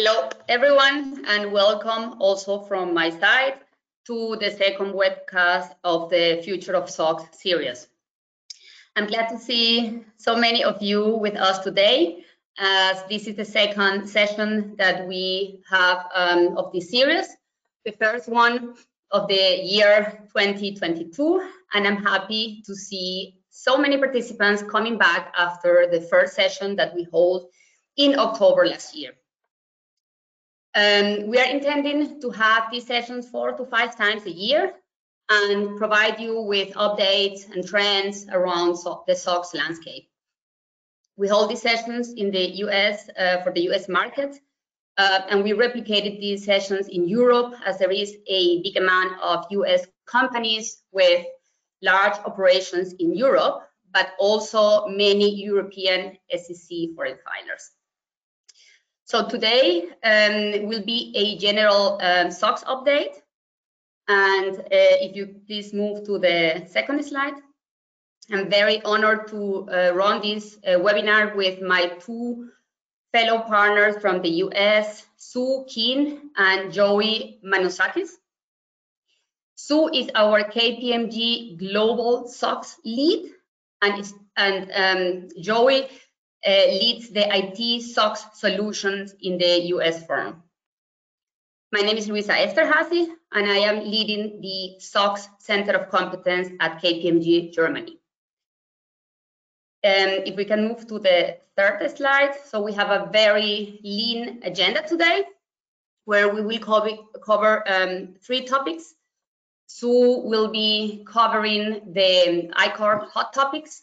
Hello, everyone, and welcome also from my side to the second webcast of the Future of SOX series. I'm glad to see so many of you with us today, as this is the second session that we have um, of this series, the first one of the year 2022, and I'm happy to see so many participants coming back after the first session that we hold in October last year. Um, we are intending to have these sessions four to five times a year and provide you with updates and trends around so the SOX landscape. We hold these sessions in the US uh, for the US market, uh, and we replicated these sessions in Europe as there is a big amount of US companies with large operations in Europe, but also many European SEC foreign filers. So today um, will be a general um, SOX update. And uh, if you please move to the second slide. I'm very honored to uh, run this uh, webinar with my two fellow partners from the US, Sue Keene and Joey Manosakis. Sue is our KPMG Global SOX lead, and, and um, Joey leads the IT SOX solutions in the US firm. My name is Luisa Esterhazy, and I am leading the SOX Center of Competence at KPMG Germany. Um, if we can move to the third slide. So we have a very lean agenda today, where we will cover, um, three topics. Sue will be covering the ICOFR hot topics,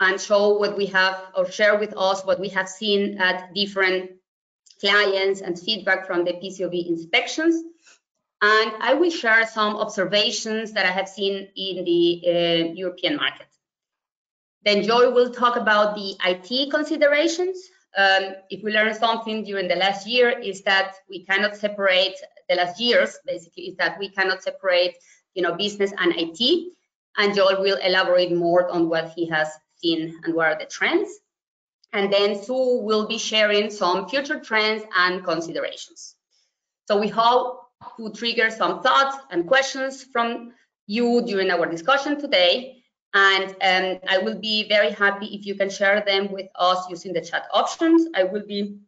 and show what we have or share with us what we have seen at different clients and feedback from the PCAOB inspections. And I will share some observations that I have seen in the uh, European market. Then Joey will talk about the IT considerations. Um, if we learned something during the last year is that we cannot separate the last years, basically, is that we cannot separate, you know, business and IT. And Joel will elaborate more on what he has seen and what are the trends. And then Sue will be sharing some future trends and considerations. So we hope to trigger some thoughts and questions from you during our discussion today. And um, I will be very happy if you can share them with us using the chat options. I will be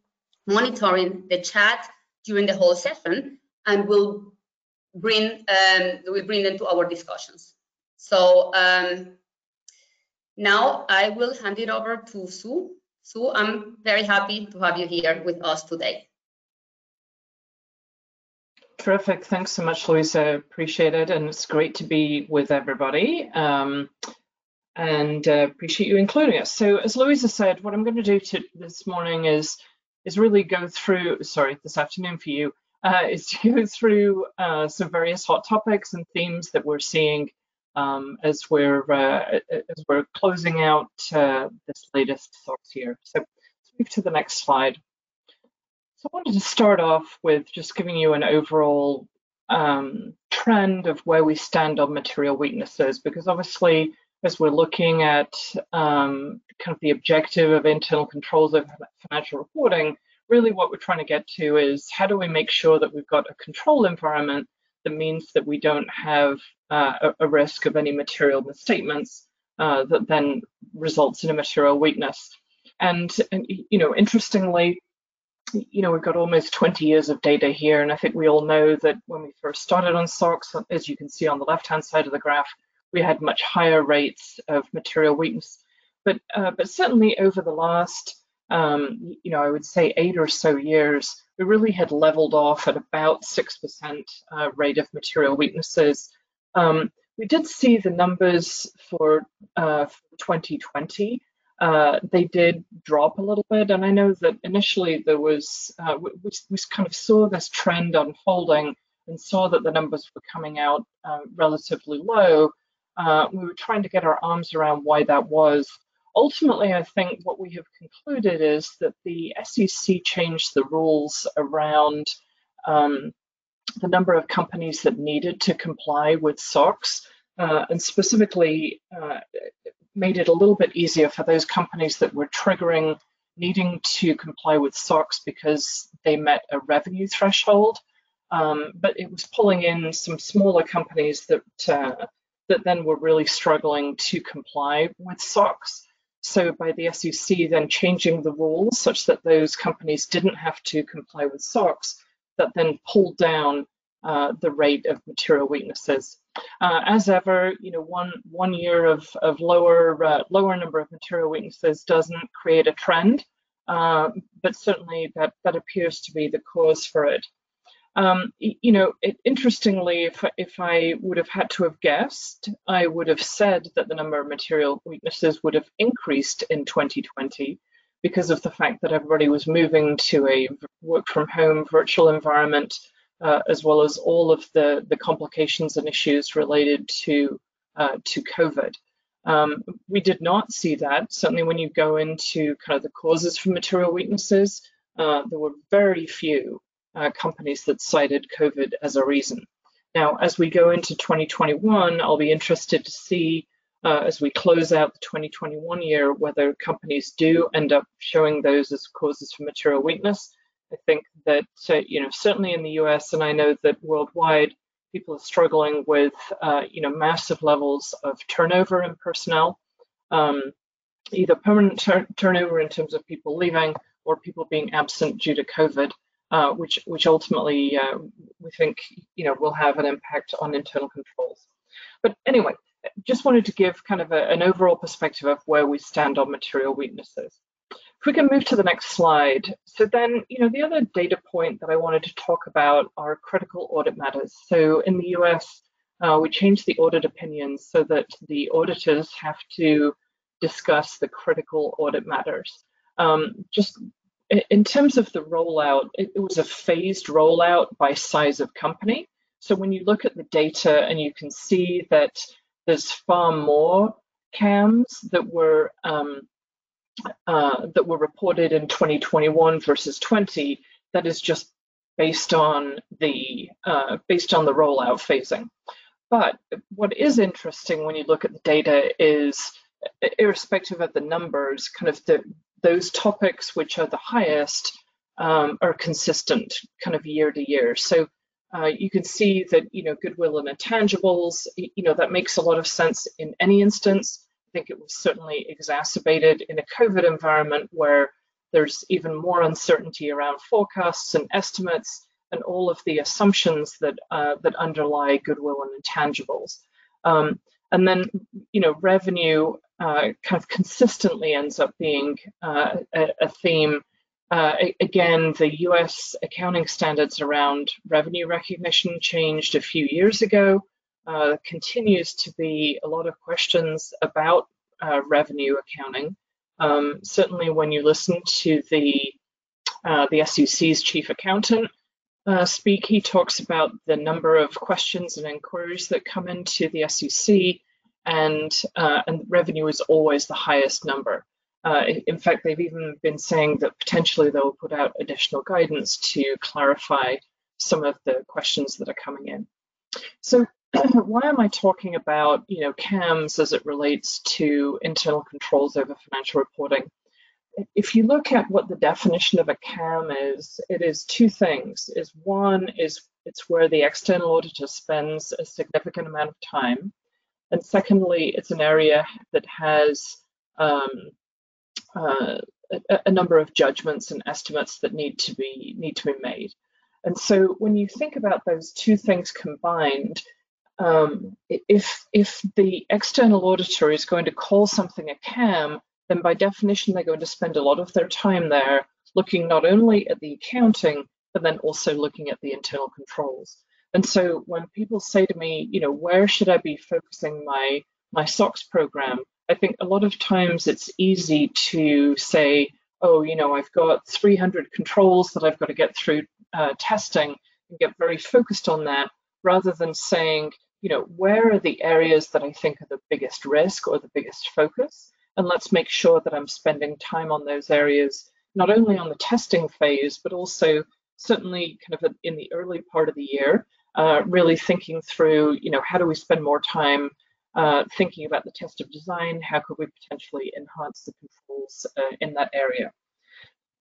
monitoring the chat during the whole session and will bring um, will bring them to our discussions. So um, now I will hand it over to Sue. Sue, I'm very happy to have you here with us today. Terrific. Thanks so much, Louisa. Appreciate it. And it's great to be with everybody. Um, and uh, appreciate you including us. So as Louisa said, what I'm going to do to, this morning is is really go through, sorry, this afternoon for you, uh, is to go through uh, some various hot topics and themes that we're seeing um, as we're uh, as we're closing out uh, this latest SOX here. So let's move to the next slide. So I wanted to start off with just giving you an overall um, trend of where we stand on material weaknesses, because obviously as we're looking at um, kind of the objective of internal controls of financial reporting, really what we're trying to get to is how do we make sure that we've got a control environment that means that we don't have uh, a, risk of any material misstatements uh, that then results in a material weakness. And, and, you know, interestingly, you know, we've got almost 20 years of data here, and I think we all know that when we first started on SOX, as you can see on the left-hand side of the graph, we had much higher rates of material weakness. But, uh, but certainly over the last, um, you know, I would say eight or so years, we really had leveled off at about 6% uh, rate of material weaknesses. Um, we did see the numbers for, uh, for 2020. Uh, they did drop a little bit, and I know that initially there was uh, we, we, kind of saw this trend unfolding and saw that the numbers were coming out uh, relatively low. Uh, we were trying to get our arms around why that was, ultimately, I think what we have concluded is that the SEC changed the rules around um, the number of companies that needed to comply with SOX, uh, and specifically uh, made it a little bit easier for those companies that were triggering needing to comply with SOX because they met a revenue threshold, um, but it was pulling in some smaller companies that uh, that then were really struggling to comply with SOX. So by the SEC then changing the rules such that those companies didn't have to comply with SOX, that then pulled down uh, the rate of material weaknesses. Uh, as ever, you know, one one year of of lower uh, lower number of material weaknesses doesn't create a trend, uh, but certainly that that appears to be the cause for it. Um, you know, it, interestingly, if if I would have had to have guessed, I would have said that the number of material weaknesses would have increased in 2020 because of the fact that everybody was moving to a work from home virtual environment uh, as well as all of the, the complications and issues related to, uh, to COVID. Um, we did not see that. Certainly when you go into kind of the causes for material weaknesses, uh, there were very few uh, companies that cited COVID as a reason. Now, as we go into 2021, I'll be interested to see uh, as we close out the 2021 year whether companies do end up showing those as causes for material weakness I think that, uh, you know, certainly in the US, and I know that worldwide, people are struggling with, uh, you know, massive levels of turnover in personnel, um, either permanent turnover in terms of people leaving or people being absent due to COVID, uh, which, which ultimately uh, we think, you know, will have an impact on internal controls. But anyway, just wanted to give kind of a, an overall perspective of where we stand on material weaknesses. If we can move to the next slide. So then, you know, the other data point that I wanted to talk about are critical audit matters. So in the US, uh, we changed the audit opinions so that the auditors have to discuss the critical audit matters. Um, just in terms of the rollout, it, it was a phased rollout by size of company. So when you look at the data and you can see that there's far more CAMs that were um, uh, that were reported in 2021 versus 20, that is just based on the uh, based on the rollout phasing. But what is interesting when you look at the data is, irrespective of the numbers, kind of the those topics which are the highest um, are consistent, kind of year to year. So uh, you can see that you know goodwill and intangibles, you know that makes a lot of sense in any instance. I think it was certainly exacerbated in a COVID environment where there's even more uncertainty around forecasts and estimates and all of the assumptions that uh, that underlie goodwill and intangibles. Um, and then, you know, revenue uh, kind of consistently ends up being uh, a, a, theme. Uh, again, the US accounting standards around revenue recognition changed a few years ago uh, continues to be a lot of questions about uh, revenue accounting. Um, certainly, when you listen to the uh, the SEC's chief accountant speak, he talks about the number of questions and inquiries that come into the SEC, and uh, and revenue is always the highest number. Uh, in fact, they've even been saying that potentially they'll put out additional guidance to clarify some of the questions that are coming in. So why am I talking about, you know, CAMs as it relates to internal controls over financial reporting? If you look at what the definition of a CAM is, it is two things. Is one is it's where the external auditor spends a significant amount of time, and secondly, it's an area that has um, uh, a, a number of judgments and estimates that need to be need to be made. And so when you think about those two things combined, um, if if the external auditor is going to call something a CAM, then by definition they're going to spend a lot of their time there looking not only at the accounting, but then also looking at the internal controls. And so when people say to me, you know, where should I be focusing my my SOX program? I think a lot of times it's easy to say, oh, you know, I've got 300 controls that I've got to get through uh, testing and get very focused on that, rather than saying, you know, where are the areas that I think are the biggest risk or the biggest focus? And let's make sure that I'm spending time on those areas, not only on the testing phase, but also certainly kind of in the early part of the year, uh, really thinking through, you know, how do we spend more time uh, thinking about the test of design? How could we potentially enhance the controls uh, in that area?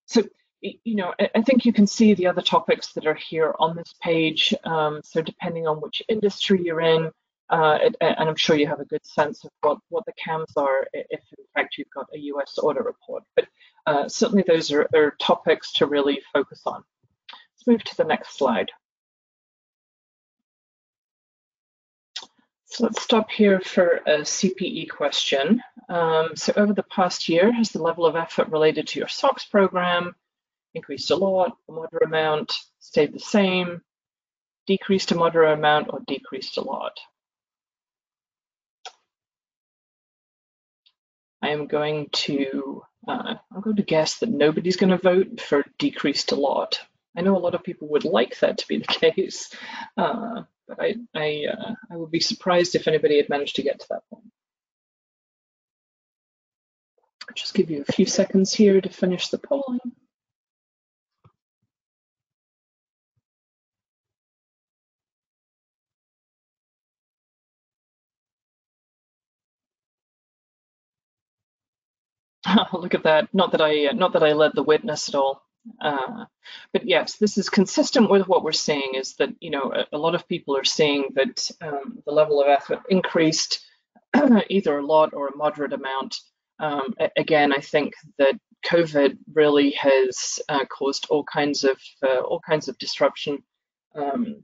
so, you know, I think you can see the other topics that are here on this page. Um, so depending on which industry you're in, uh, and I'm sure you have a good sense of what, what the CAMs are if in fact you've got a US audit report. But uh, certainly those are, are topics to really focus on. Let's move to the next slide. So let's stop here for a CPE question. Um, so over the past year, has the level of effort related to your SOX program increased a lot, a moderate amount, stayed the same, decreased a moderate amount, or decreased a lot? I am going to, uh, I'm going to guess that nobody's going to vote for decreased a lot. I know a lot of people would like that to be the case, uh, but I, I, uh, I would be surprised if anybody had managed to get to that point. I'll just give you a few seconds here to finish the polling. Look at that. Not that I, not that I led the witness at all. Uh, but yes, this is consistent with what we're seeing is that, you know, a, a lot of people are seeing that um, the level of effort increased either a lot or a moderate amount. Um, again, I think that COVID really has uh, caused all kinds of uh, all kinds of disruption, um,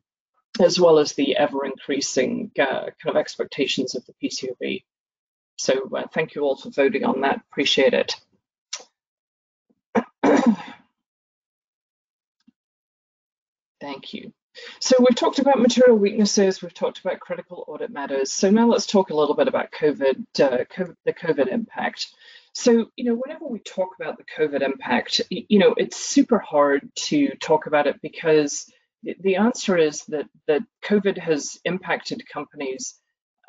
as well as the ever increasing uh, kind of expectations of the PCAOB. So uh, thank you all for voting on that. Appreciate it. Thank you. So we've talked about material weaknesses, we've talked about critical audit matters. So now let's talk a little bit about COVID, uh, COVID, the COVID impact. So, you know, whenever we talk about the COVID impact, you know, it's super hard to talk about it because the answer is that, that COVID has impacted companies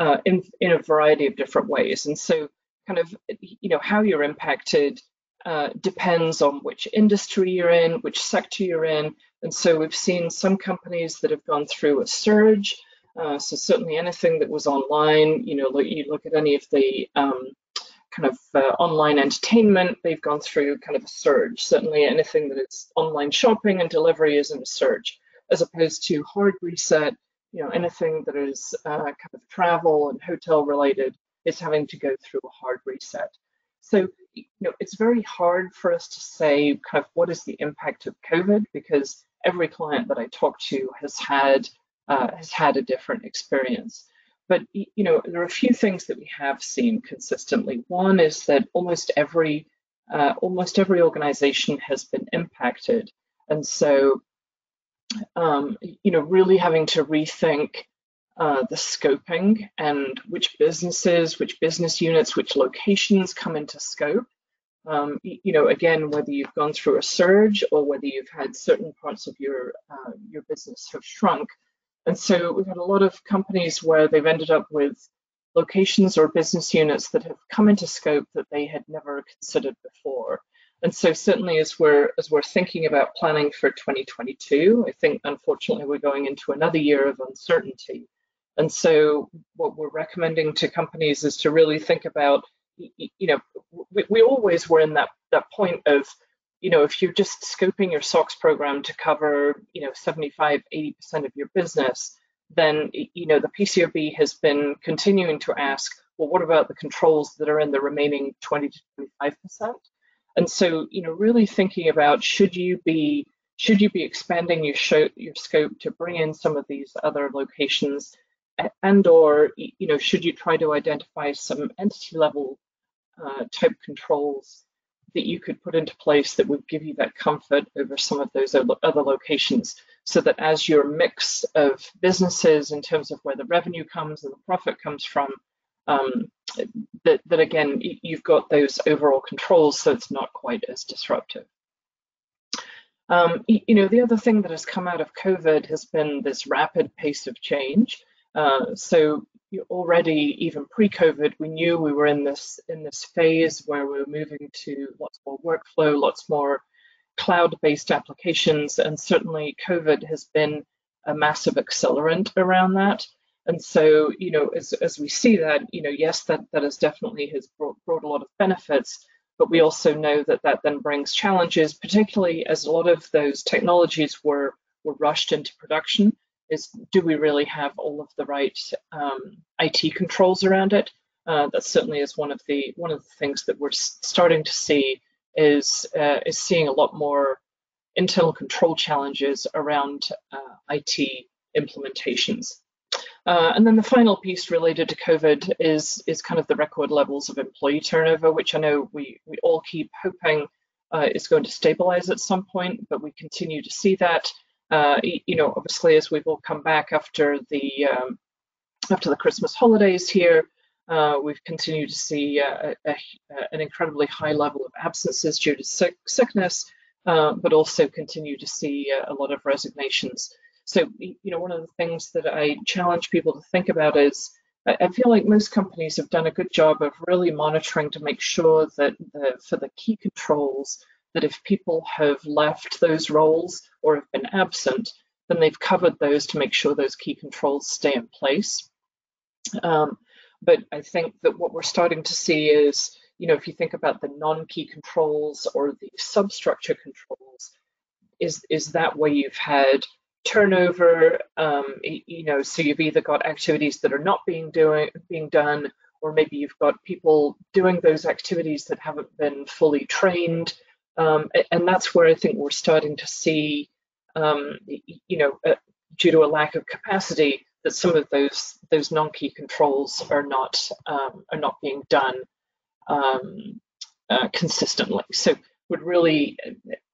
uh, in, in a variety of different ways. And so kind of, you know, how you're impacted uh, depends on which industry you're in, which sector you're in. And so we've seen some companies that have gone through a surge. Uh, so certainly anything that was online, you know, look, you look at any of the um, kind of uh, online entertainment, they've gone through kind of a surge. Certainly anything that is online shopping and delivery is in a surge, as opposed to hard reset you know, anything that is uh, kind of travel and hotel related is having to go through a hard reset. So, you know, it's very hard for us to say kind of what is the impact of COVID because every client that I talk to has had uh, has had a different experience. But you know, there are a few things that we have seen consistently. One is that almost every uh, almost every organization has been impacted, and so um, you know, really having to rethink uh, the scoping and which businesses, which business units, which locations come into scope. Um, you know, again, whether you've gone through a surge or whether you've had certain parts of your uh, your business have shrunk. And so we've had a lot of companies where they've ended up with locations or business units that have come into scope that they had never considered before. And so certainly as we're as we're thinking about planning for 2022, I think unfortunately we're going into another year of uncertainty. And so what we're recommending to companies is to really think about, you know, we, we always were in that that point of, you know, if you're just scoping your SOX program to cover, you know, 75, 80% of your business, then, you know, the PCAOB has been continuing to ask, well, what about the controls that are in the remaining 20 to 25%? And so, you know, really thinking about should you be should you be expanding your show, your scope to bring in some of these other locations, and or you know, should you try to identify some entity level uh, type controls that you could put into place that would give you that comfort over some of those other locations, so that as your mix of businesses in terms of where the revenue comes and the profit comes from um, that, that again, you've got those overall controls, so it's not quite as disruptive. Um, you know, the other thing that has come out of COVID has been this rapid pace of change. Uh, so already, even pre-COVID, we knew we were in this in this phase where we were moving to lots more workflow, lots more cloud-based applications, and certainly COVID has been a massive accelerant around that. And so, you know, as, as we see that, you know, yes, that, that has definitely has brought, brought a lot of benefits, but we also know that that then brings challenges, particularly as a lot of those technologies were, were rushed into production, is do we really have all of the right um, IT controls around it? Uh, that certainly is one of the one of the things that we're starting to see is uh, is seeing a lot more internal control challenges around uh, IT implementations. Uh, and then the final piece related to COVID is is kind of the record levels of employee turnover, which I know we we all keep hoping uh, is going to stabilize at some point, but we continue to see that. Uh, you know, obviously, as we will come back after the um, after the Christmas holidays here, uh, we've continued to see uh, a, a, an incredibly high level of absences due to sick, sickness, uh, but also continue to see a lot of resignations. So, you know, one of the things that I challenge people to think about is I feel like most companies have done a good job of really monitoring to make sure that the, for the key controls, that if people have left those roles or have been absent, then they've covered those to make sure those key controls stay in place. Um, but I think that what we're starting to see is, you know, if you think about the non-key controls or the substructure controls, is is that where you've had turnover. Um, you know, so you've either got activities that are not being doing being done, or maybe you've got people doing those activities that haven't been fully trained. Um, and that's where I think we're starting to see, um, you know, uh, due to a lack of capacity, that some of those those non-key controls are not um, are not being done um, uh, consistently. So would really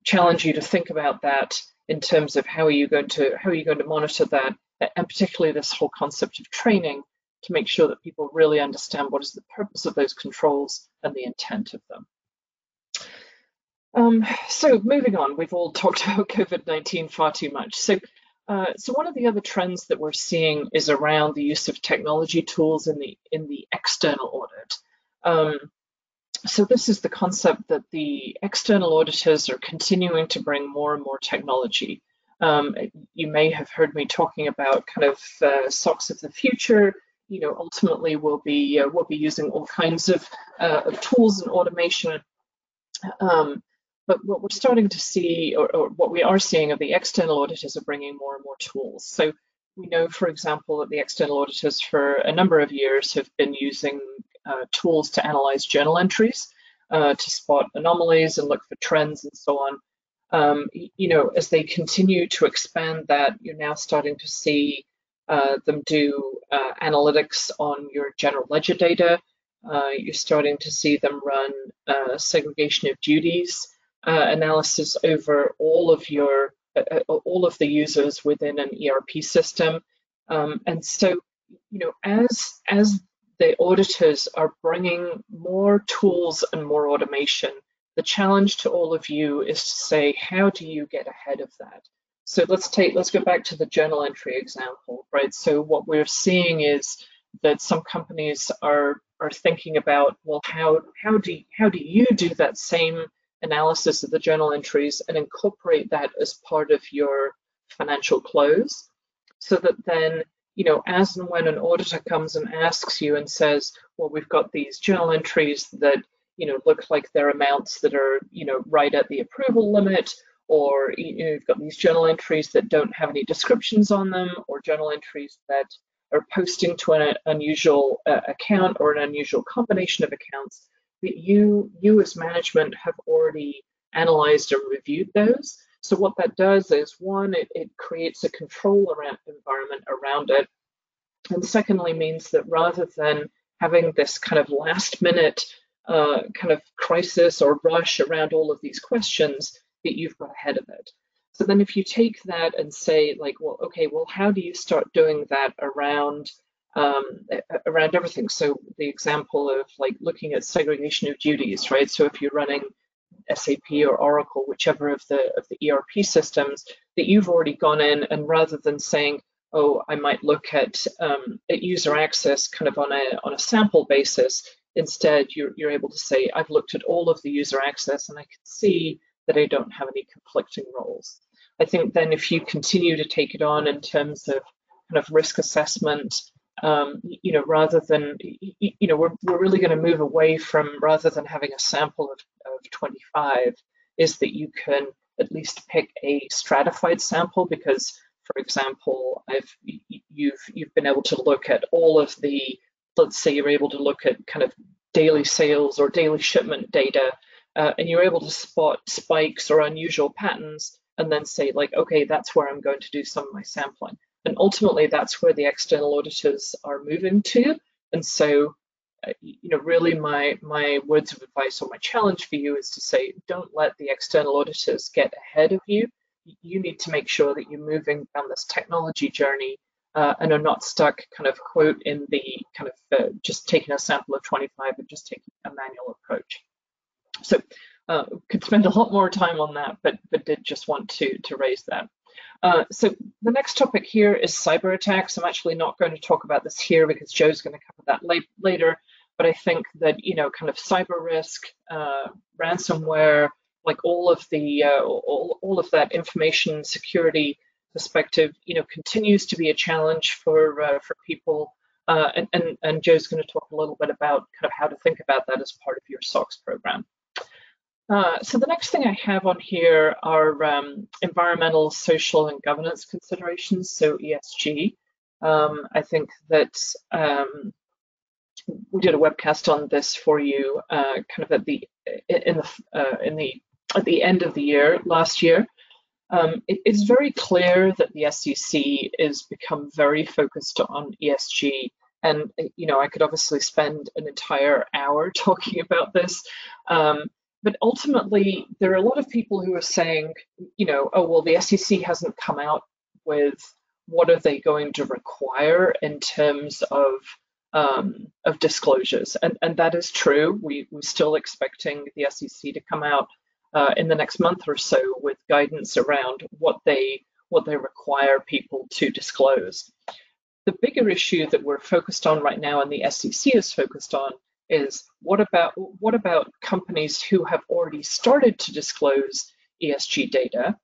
challenge you to think about that in terms of how are you going to how are you going to monitor that, and particularly this whole concept of training to make sure that people really understand what is the purpose of those controls and the intent of them. Um, so moving on, we've all talked about COVID-19 far too much. So, uh, so one of the other trends that we're seeing is around the use of technology tools in the in the external audit. Um, so this is the concept that the external auditors are continuing to bring more and more technology. Um, you may have heard me talking about kind of uh, SOX of the future. You know, ultimately we'll be uh, we'll be using all kinds of, uh, of tools and automation. Um, but what we're starting to see, or, or what we are seeing, are the external auditors are bringing more and more tools. So we know, for example, that the external auditors for a number of years have been using uh, tools to analyze journal entries, uh, to spot anomalies and look for trends and so on. Um, you know, as they continue to expand that, you're now starting to see uh, them do uh, analytics on your general ledger data. Uh, you're starting to see them run uh, segregation of duties Uh, analysis over all of your uh, uh, all of the users within an ERP system. Um, and so, you know, as as the auditors are bringing more tools and more automation. The challenge to all of you is to say, how do you get ahead of that? So let's take, let's go back to the journal entry example, right? So what we're seeing is that some companies are are thinking about, well, how how do how do you do that same analysis of the journal entries and incorporate that as part of your financial close, so that then you know, as and when an auditor comes and asks you and says, well, we've got these journal entries that, you know, look like they're amounts that are, you know, right at the approval limit, or you know, you've got these journal entries that don't have any descriptions on them, or journal entries that are posting to an unusual uh, account or an unusual combination of accounts, you, you as management have already analyzed and reviewed those so what that does is one, it, it creates a control around environment around it. And secondly means that rather than having this kind of last minute uh, kind of crisis or rush around all of these questions, that you've got ahead of it. So then if you take that and say like, well, okay, well, how do you start doing that around um, around everything? So the example of like looking at segregation of duties, right? So if you're running SAP or Oracle, whichever of the of the ERP systems, that you've already gone in and rather than saying, oh, I might look at, um, at user access kind of on a on a sample basis, instead you're you're able to say, I've looked at all of the user access and I can see that I don't have any conflicting roles. I think then if you continue to take it on in terms of kind of risk assessment um, you know, rather than, you know, we're, we're really going to move away from rather than having a sample of, of 25 is that you can at least pick a stratified sample because, for example, I've you've you've been able to look at all of the, let's say you're able to look at kind of daily sales or daily shipment data, uh, and you're able to spot spikes or unusual patterns, and then say like, okay, that's where I'm going to do some of my sampling. And ultimately, that's where the external auditors are moving to. And so, uh, you know, really my, my words of advice or my challenge for you is to say, don't let the external auditors get ahead of you. You need to make sure that you're moving down this technology journey uh, and are not stuck kind of quote in the kind of uh, just taking a sample of 25 and just taking a manual approach. So uh, could spend a lot more time on that, but but did just want to to raise that. Uh, so the next topic here is cyber attacks. I'm actually not going to talk about this here because Joe's going to cover that late, later. But I think that you know, kind of cyber risk, uh, ransomware, like all of the uh, all, all of that information security perspective, you know, continues to be a challenge for uh, for people. Uh, and, and, and Joe's going to talk a little bit about kind of how to think about that as part of your SOX program. Uh, so the next thing I have on here are um, environmental, social, and governance considerations, so ESG. Um, I think that um, we did a webcast on this for you, uh, kind of at the in the uh, in the at the end of the year last year. Um, it, it's very clear that the SEC is become very focused on ESG and you know I could obviously spend an entire hour talking about this, um, but ultimately, there are a lot of people who are saying, you know, oh, well, the SEC hasn't come out with what are they going to require in terms of um, of disclosures, and and that is true. We we're still expecting the SEC to come out uh, in the next month or so with guidance around what they what they require people to disclose. The bigger issue that we're focused on right now, and the SEC is focused on, is what about what about companies who have already started to disclose ESG data,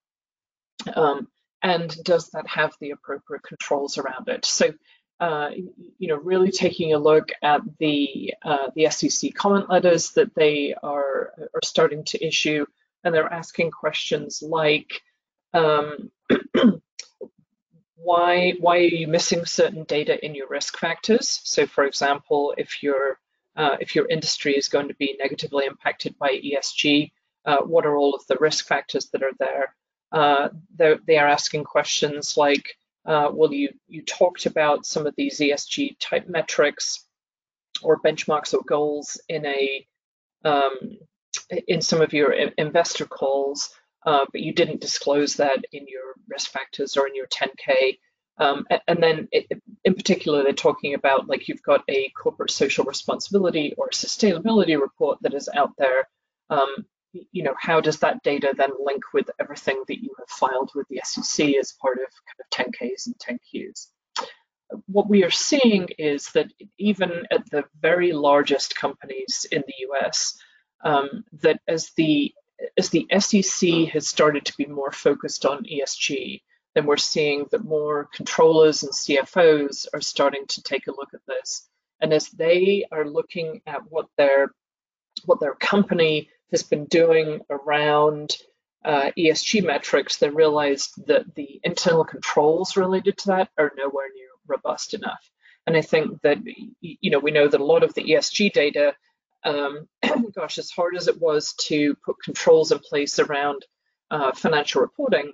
um, and does that have the appropriate controls around it? So, uh, you know, really taking a look at the uh, the SEC comment letters that they are are starting to issue, and they're asking questions like. Um, why why are you missing certain data in your risk factors? So, for example, if you're uh, if your industry is going to be negatively impacted by ESG, uh, what are all of the risk factors that are there? Uh, they are asking questions like, uh, well, you, you talked about some of these ESG type metrics or benchmarks or goals in a um, in some of your investor calls, uh, but you didn't disclose that in your risk factors or in your 10K. Um, and then it, in particular, they're talking about like you've got a corporate social responsibility or sustainability report that is out there. Um, you know, how does that data then link with everything that you have filed with the SEC as part of kind of 10Ks and 10Qs? What we are seeing is that even at the very largest companies in the US, um, that as the as the SEC has started to be more focused on ESG, then we're seeing that more controllers and CFOs are starting to take a look at this. And as they are looking at what their what their company has been doing around uh, ESG metrics, they realized that the internal controls related to that are nowhere near robust enough. And I think that you know we know that a lot of the ESG data, um, gosh, as hard as it was to put controls in place around uh, financial reporting,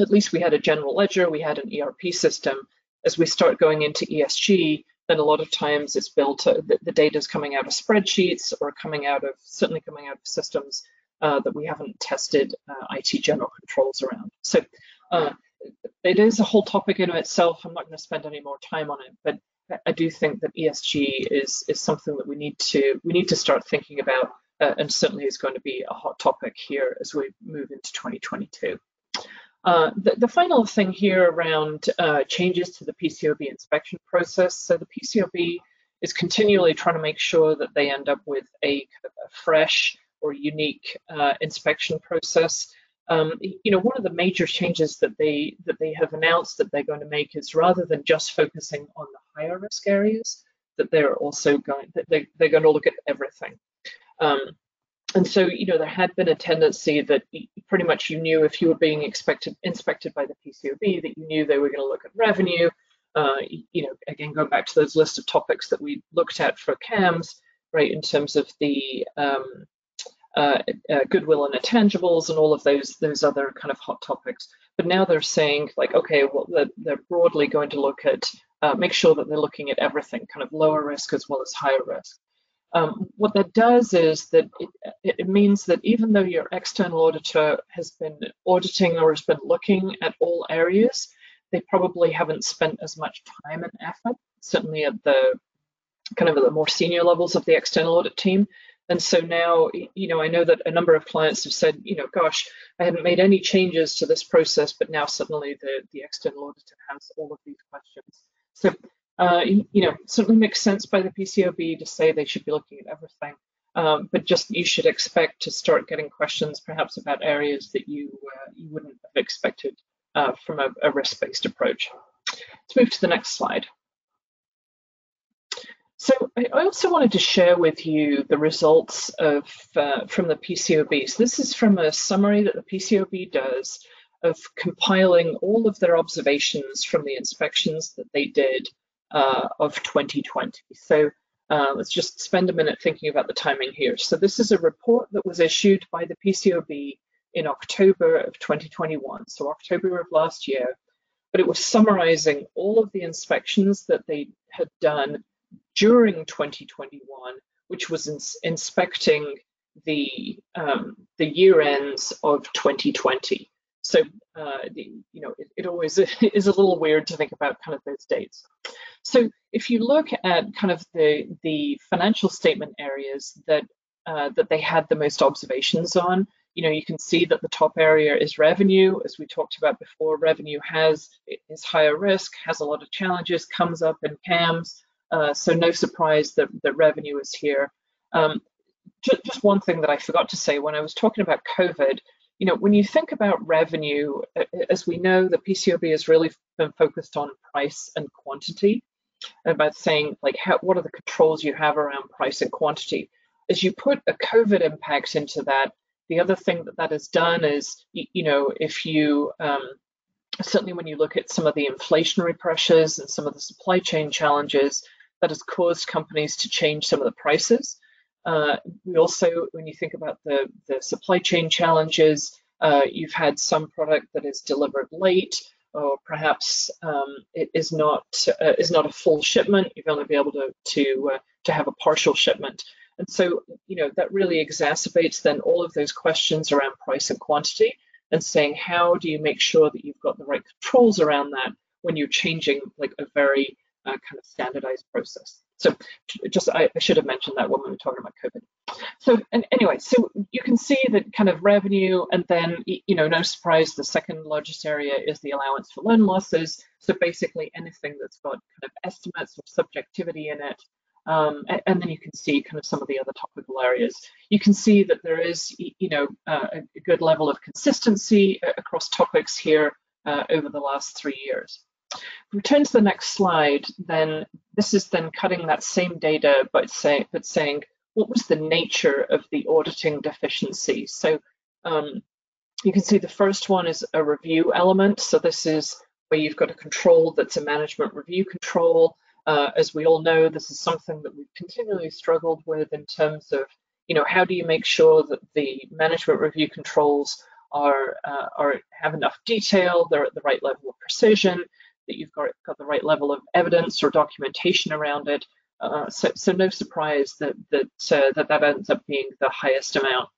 at least we had a general ledger, we had an ERP system. As we start going into ESG, then a lot of times it's built, uh, the, the data is coming out of spreadsheets or coming out of, certainly coming out of systems uh, that we haven't tested uh, IT general controls around. So uh, it is a whole topic in itself. I'm not going to spend any more time on it, but I do think that ESG is is something that we need to we need to start thinking about, uh, and certainly is going to be a hot topic here as we move into 2022. Uh, the, the, final thing here around uh, changes to the PCAOB inspection process. So the PCAOB is continually trying to make sure that they end up with a, kind of a fresh or unique uh, inspection process. Um, you know, one of the major changes that they that they have announced that they're going to make is rather than just focusing on the higher risk areas, that they're also going that they, they're going to look at everything. Um, and so, you know, there had been a tendency that pretty much you knew if you were being expected inspected by the PCAOB that you knew they were going to look at revenue. Uh, you know, again, going back to those list of topics that we looked at for CAMS, right, in terms of the um, uh, uh, goodwill and intangibles and all of those those other kind of hot topics. But now they're saying like, okay, well, they're, they're broadly going to look at uh, make sure that they're looking at everything, kind of lower risk as well as higher risk. Um, what that does is that it, it, means that even though your external auditor has been auditing or has been looking at all areas, they probably haven't spent as much time and effort, certainly at the kind of at the more senior levels of the external audit team. And so now, you know, I know that a number of clients have said, you know, gosh, I hadn't made any changes to this process, but now suddenly the, the external auditor has all of these questions. So, uh, you know, certainly makes sense by the PCAOB to say they should be looking at everything. Um, but just you should expect to start getting questions perhaps about areas that you uh, you wouldn't have expected uh, from a, a risk-based approach. Let's move to the next slide. So I also wanted to share with you the results of uh, from the PCAOB. So this is from a summary that the PCAOB does of compiling all of their observations from the inspections that they did uh, of 2020. So uh, let's just spend a minute thinking about the timing here. So this is a report that was issued by the PCAOB in October of 2021, so October of last year, but it was summarizing all of the inspections that they had done during 2021, which was ins inspecting the um, the year ends of 2020. So, uh, the, you know, it, it, always is a little weird to think about kind of those dates. So if you look at kind of the, the financial statement areas that, uh, that they had the most observations on, you know, you can see that the top area is revenue. As we talked about before, revenue has is higher risk, has a lot of challenges, comes up in CAMS. Uh, so no surprise that, that revenue is here. Um, just, just one thing that I forgot to say when I was talking about COVID, you know, when you think about revenue, as we know, the PCAOB has really been focused on price and quantity, about saying like, how, what are the controls you have around price and quantity? As you put a COVID impact into that, the other thing that that has done is, you know, if you um, certainly when you look at some of the inflationary pressures and some of the supply chain challenges, that has caused companies to change some of the prices. Uh, we also, when you think about the, the supply chain challenges, uh, you've had some product that is delivered late, or perhaps um, it is not uh, is not a full shipment. You've only been able to to uh, to have a partial shipment, and so you know that really exacerbates then all of those questions around price and quantity, and saying how do you make sure that you've got the right controls around that when you're changing like a very uh, kind of standardized process. So just I, I, should have mentioned that when we were talking about COVID. So and anyway, so you can see that kind of revenue, and then you know, no surprise, the second largest area is the allowance for loan losses. So basically anything that's got kind of estimates or subjectivity in it. Um, and, and, then you can see kind of some of the other topical areas. You can see that there is, you know, uh, a good level of consistency uh, across topics here uh, over the last three years. If we turn to the next slide, then this is then cutting that same data, but, say, but saying what was the nature of the auditing deficiency. So um, you can see the first one is a review element. So this is where you've got a control that's a management review control. Uh, as we all know, this is something that we've continually struggled with in terms of, you know, how do you make sure that the management review controls are, uh, are have enough detail, they're at the right level of precision, that you've got, got the right level of evidence or documentation around it. Uh, so, so no surprise that that, uh, that that ends up being the highest amount.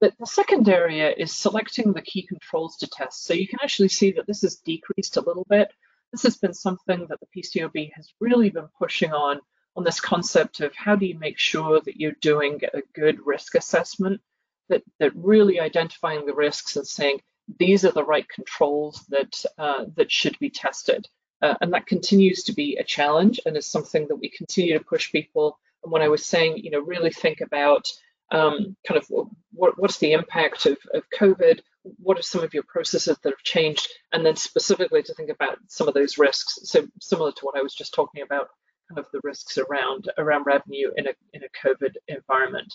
The, the second area is selecting the key controls to test. So you can actually see that this has decreased a little bit. This has been something that the PCAOB has really been pushing on, on this concept of how do you make sure that you're doing a good risk assessment, that, that really identifying the risks and saying, these are the right controls that uh, that should be tested. Uh, and that continues to be a challenge and is something that we continue to push people. And when I was saying, you know, really think about um, kind of what, what's the impact of, of COVID, what are some of your processes that have changed, and then specifically to think about some of those risks. So similar to what I was just talking about, kind of the risks around around revenue in a in a COVID environment.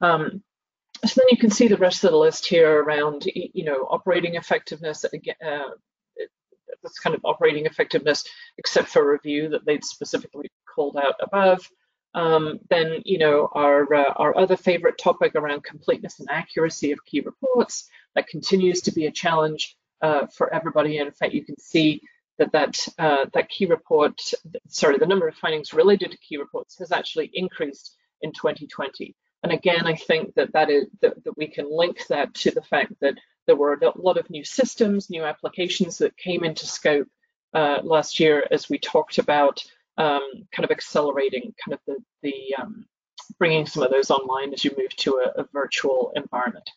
Um, so then you can see the rest of the list here around you know operating effectiveness. Again, uh, this kind of operating effectiveness, except for review that they'd specifically called out above. Um, then, you know, our, uh, our other favorite topic around completeness and accuracy of key reports, that continues to be a challenge uh, for everybody. And in fact, you can see that that, uh, that key report, sorry, the number of findings related to key reports has actually increased in 2020. And again, I think that that is that, that we can link that to the fact that there were a lot of new systems, new applications that came into scope uh, last year, as we talked about, um, kind of accelerating kind of the, the um, bringing some of those online as you move to a, a virtual environment.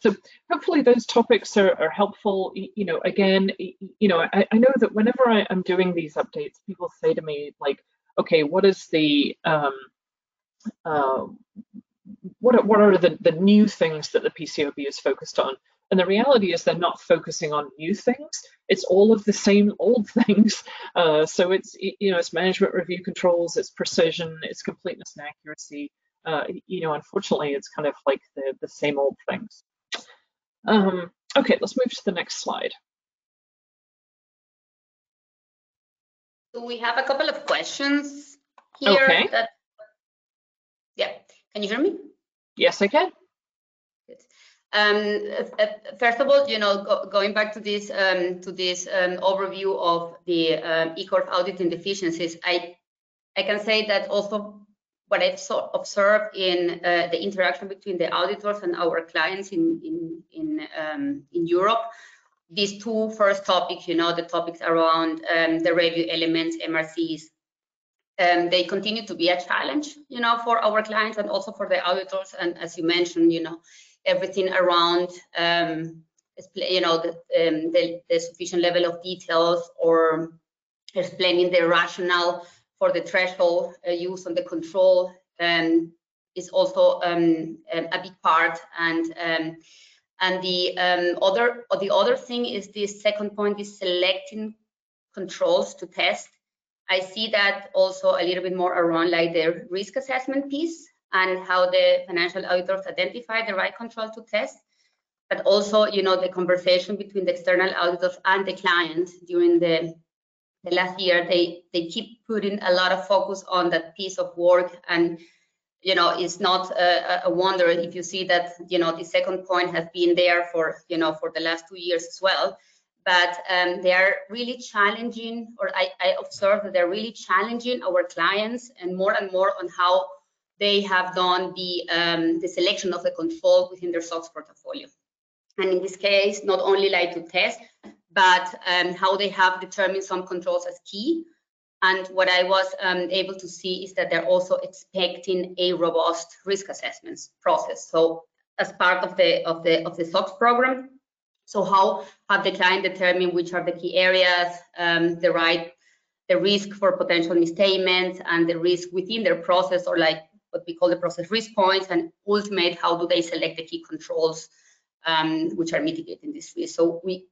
So hopefully those topics are, are, helpful. You know, again, you know, I, I know that whenever I, am doing these updates, people say to me like, okay, what is the um, uh, what are, what are the, the new things that the PCAOB is focused on? And the reality is they're not focusing on new things. It's all of the same old things. Uh, so it's you know it's management review controls, it's precision, it's completeness and accuracy. Uh, you know, unfortunately, it's kind of like the the same old things. Um, okay, let's move to the next slide. So we have a couple of questions here. Okay. That, can you hear me? Yes, I can. Um, uh, first of all, you know, go, going back to this um, to this um, overview of the um, ICOFR auditing deficiencies, I I can say that also what I've so observed in uh, the interaction between the auditors and our clients in in in um, in Europe, these two first topics, you know, the topics around um, the review elements, MRCs, um, they continue to be a challenge, you know, for our clients and also for the auditors. And as you mentioned, you know, everything around um, you know the, um, the, the, sufficient level of details or explaining the rationale for the threshold uh, used on the control um, is also um, a big part and um, and the um, other the other thing is this second point is selecting controls to test I see that also a little bit more around like the risk assessment piece and how the financial auditors identify the right control to test, but also, you know, the conversation between the external auditors and the client during the, the last year, they, they keep putting a lot of focus on that piece of work and you know, it's not a, a, wonder if you see that, you know, the second point has been there for, you know, for the last two years as well. But um, they are really challenging, or I, I observe that they're really challenging our clients and more and more on how they have done the, um, the selection of the control within their SOX portfolio. And in this case, not only like to test, but um, how they have determined some controls as key. And what I was um, able to see is that they're also expecting a robust risk assessments process. So as part of the of the of the SOX program. So how have the client determined which are the key areas, um, the right, the risk for potential misstatements, and the risk within their process, or like what we call the process risk points, and ultimate, how do they select the key controls um, which are mitigating this risk. So we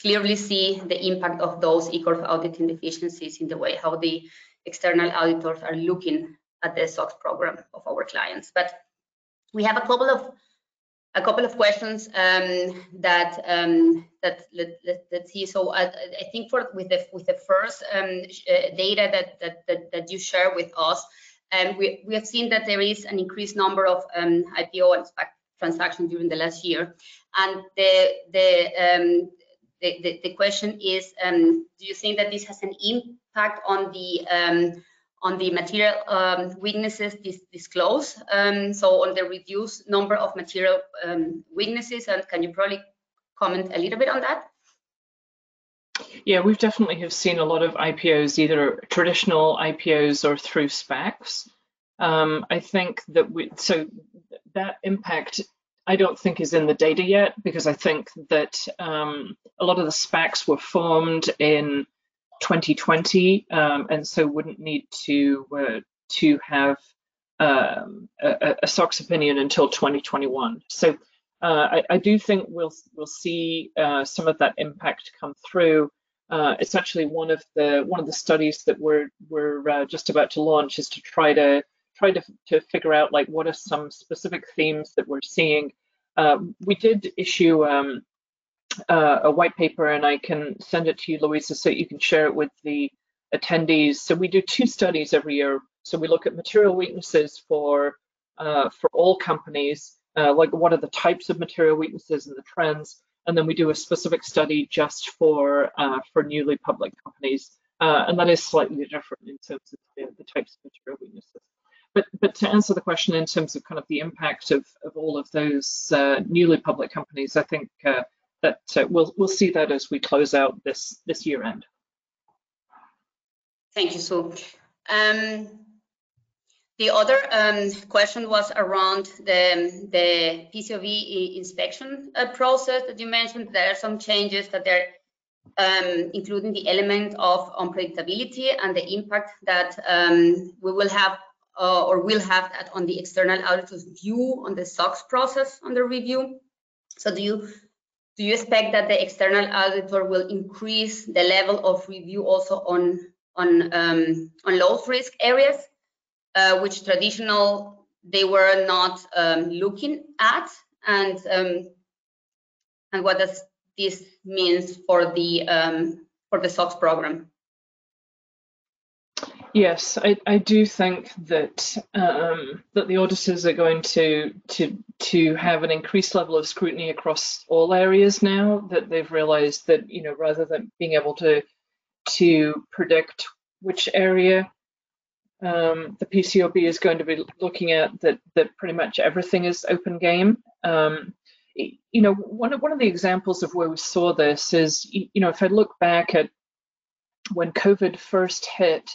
clearly see the impact of those ICOFR auditing deficiencies in the way how the external auditors are looking at the SOX program of our clients. But we have a couple of a couple of questions um, that um, that let, let, us see. So I, I, think for with the with the first um, uh, data that, that that that you share with us, um, we, we have seen that there is an increased number of um, IPO and SPAC transactions during the last year. And the, the, um, the, the, the, question is, do you think that this has an impact on the on the material um, weaknesses dis disclosed? so on the reduced number of material weaknesses, and can you probably comment a little bit on that? Yeah, we've definitely have seen a lot of IPOs, either traditional IPOs or through SPACs. Um, I think that we, so that impact, I don't think is in the data yet because I think that um, a lot of the SPACs were formed in 2020 um, and so wouldn't need to uh, to have um, a, a, SOX opinion until 2021. So uh, I, I, do think we'll we'll see uh, some of that impact come through. Uh, it's actually one of the one of the studies that we're we're uh, just about to launch is to try to try to to figure out like what are some specific themes that we're seeing. Uh, we did issue um, uh, a white paper, and I can send it to you, Louisa, so you can share it with the attendees. So we do two studies every year. So we look at material weaknesses for uh, for all companies, uh, like what are the types of material weaknesses and the trends, and then we do a specific study just for uh, for newly public companies, uh, and that is slightly different in terms of the, the, types of material weaknesses. But but to answer the question in terms of kind of the impact of of all of those uh, newly public companies, I think uh, that we'll we'll see that as we close out this this year end. Thank you, Sue. Um, the other um, question was around the, the PCAOB inspection uh, process that you mentioned. There are some changes that they're um, including the element of unpredictability and the impact that um, we will have uh, or will have that on the external auditor's view on the SOX process under review. So do you do you expect that the external auditor will increase the level of review also on on um, on low risk areas, uh, which traditional they were not um, looking at, and um, and what does this means for the um, for the SOX program? Yes, I, I do think that um, that the auditors are going to to to have an increased level of scrutiny across all areas now that they've realised that you know rather than being able to to predict which area um, the PCAOB is going to be looking at that that pretty much everything is open game. Um, you know, one of one of the examples of where we saw this is, you know, if I look back at when COVID first hit,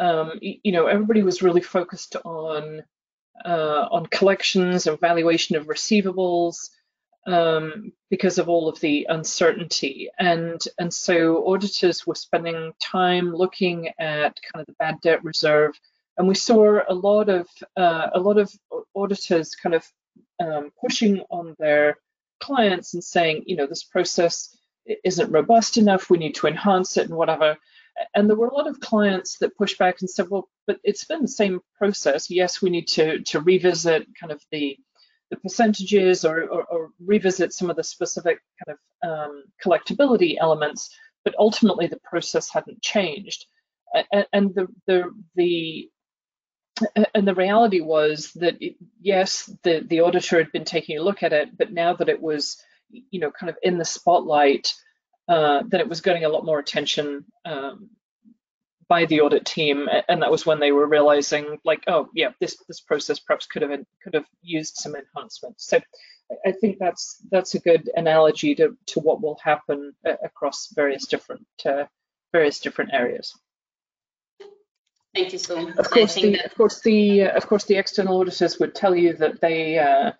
um, you know, everybody was really focused on uh, on collections and valuation of receivables um, because of all of the uncertainty. And, and so auditors were spending time looking at kind of the bad debt reserve. And we saw a lot of uh, a lot of auditors kind of um, pushing on their clients and saying, you know, this process isn't robust enough. We need to enhance it and whatever. And there were a lot of clients that pushed back and said, well, but it's been the same process. Yes, we need to to revisit kind of the the percentages or, or, or, revisit some of the specific kind of um, collectability elements, but ultimately the process hadn't changed. And, the, the, the and the reality was that it, yes, the, the auditor had been taking a look at it, but now that it was, you know, kind of in the spotlight, uh, that it was getting a lot more attention um, by the audit team, and that was when they were realizing, like, oh yeah, this this process perhaps could have could have used some enhancements. So I think that's that's a good analogy to to what will happen across various different uh, various different areas. Thank you, Sue. Of course, the, that... of course the uh, of course the external auditors would tell you that they uh,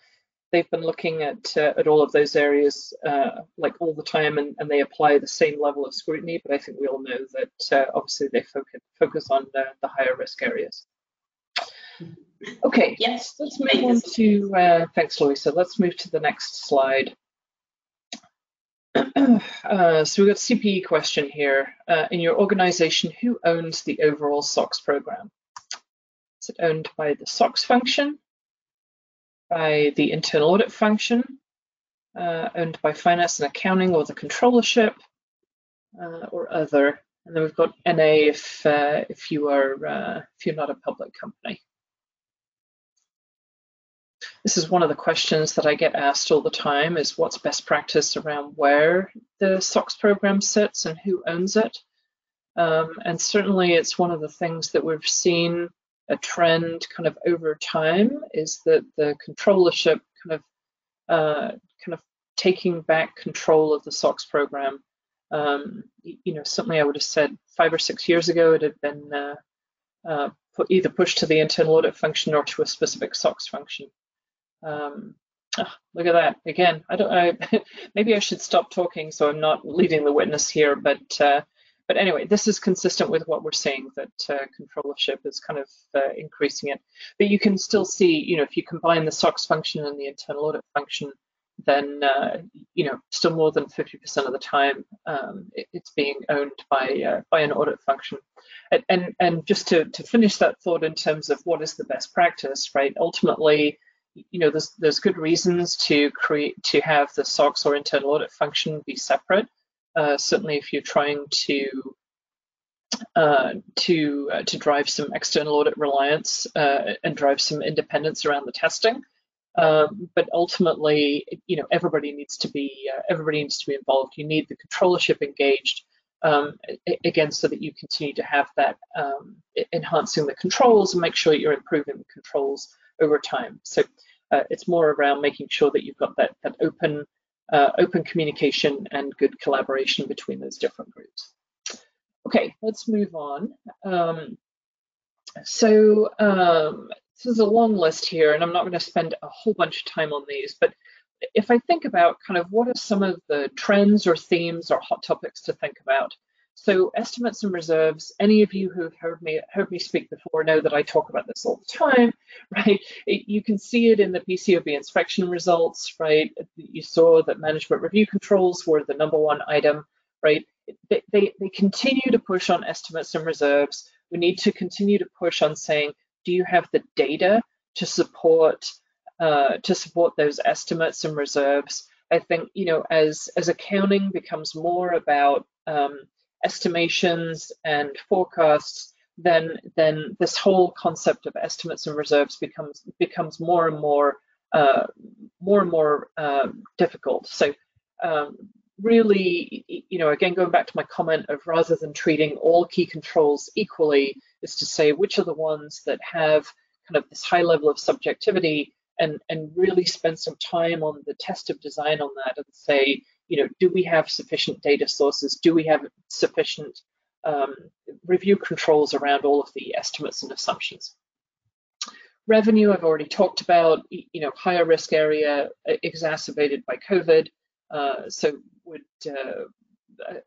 they've been looking at uh, at all of those areas uh, like all the time and, and they apply the same level of scrutiny but i think we all know that uh, obviously they focus focus on the, the higher risk areas. Okay. Yes let's move on to uh, thanks louisa. Let's move to the next slide. Uh, so we've got CPE question here. Uh, in your organization, who owns the overall SOX program? Is it owned by the SOX function, by the internal audit function, uh, owned by finance and accounting or the controllership uh, or other. And then we've got NA if uh, if you are uh, if you're not a public company. This is one of the questions that I get asked all the time is what's best practice around where the SOX program sits and who owns it. Um, and certainly it's one of the things that we've seen a trend kind of over time is that the controllership kind of uh, kind of taking back control of the SOX program. Um, you know, something I would have said five or six years ago, it had been uh, uh, either pushed to the internal audit function or to a specific SOX function. Um, oh, look at that again. I don't. I, maybe I should stop talking so I'm not leading the witness here. But uh, but anyway, this is consistent with what we're seeing that uh, controllership is kind of uh, increasing it. But you can still see, you know, if you combine the SOX function and the internal audit function, then uh, you know still more than 50% of the time um, it, it's being owned by uh, by an audit function. And, and and just to to finish that thought in terms of what is the best practice, right? Ultimately, you know, there's there's good reasons to create to have the SOX or internal audit function be separate. Uh, certainly, if you're trying to uh, to uh, to drive some external audit reliance uh, and drive some independence around the testing. Um, but ultimately, you know, everybody needs to be uh, everybody needs to be involved. You need the controllership engaged um, again, so that you continue to have that um, enhancing the controls and make sure you're improving the controls over time. So it's more around making sure that you've got that that open uh, open communication and good collaboration between those different groups. Okay, let's move on. Um, so um, this is a long list here, and I'm not going to spend a whole bunch of time on these, but if I think about kind of what are some of the trends or themes or hot topics to think about. So estimates and reserves, any of you who've heard me heard me speak before know that I talk about this all the time, right? It, you can see it in the PCAOB inspection results, right? You saw that management review controls were the number one item, right? They, they, they continue to push on estimates and reserves. We need to continue to push on saying do you have the data to support uh, to support those estimates and reserves? I think you know as as accounting becomes more about um, estimations and forecasts, then then this whole concept of estimates and reserves becomes becomes more and more uh, more and more uh, difficult. So um, really, you know, again, going back to my comment of rather than treating all key controls equally, is to say which are the ones that have kind of this high level of subjectivity and, and really spend some time on the test of design on that and say, you know, do we have sufficient data sources? Do we have sufficient um, review controls around all of the estimates and assumptions? Revenue, I've already talked about, you know, higher risk area exacerbated by COVID. Uh, so would uh,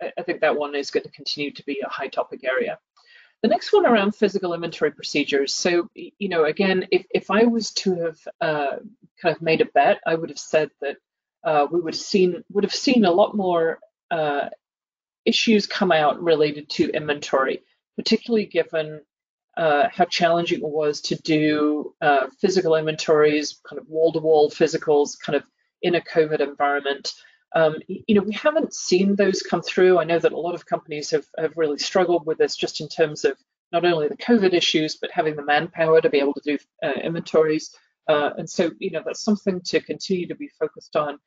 I, I think that one is going to continue to be a high topic area. The next one around physical inventory procedures. So, you know, again, if, if I was to have uh, kind of made a bet, I would have said that uh, we would have seen would have seen a lot more uh, issues come out related to inventory, particularly given uh, how challenging it was to do uh, physical inventories, kind of wall-to-wall physicals, kind of in a COVID environment. Um, you know, we haven't seen those come through. I know that a lot of companies have, have really struggled with this just in terms of not only the COVID issues, but having the manpower to be able to do uh, inventories. Uh, and so, you know, that's something to continue to be focused on.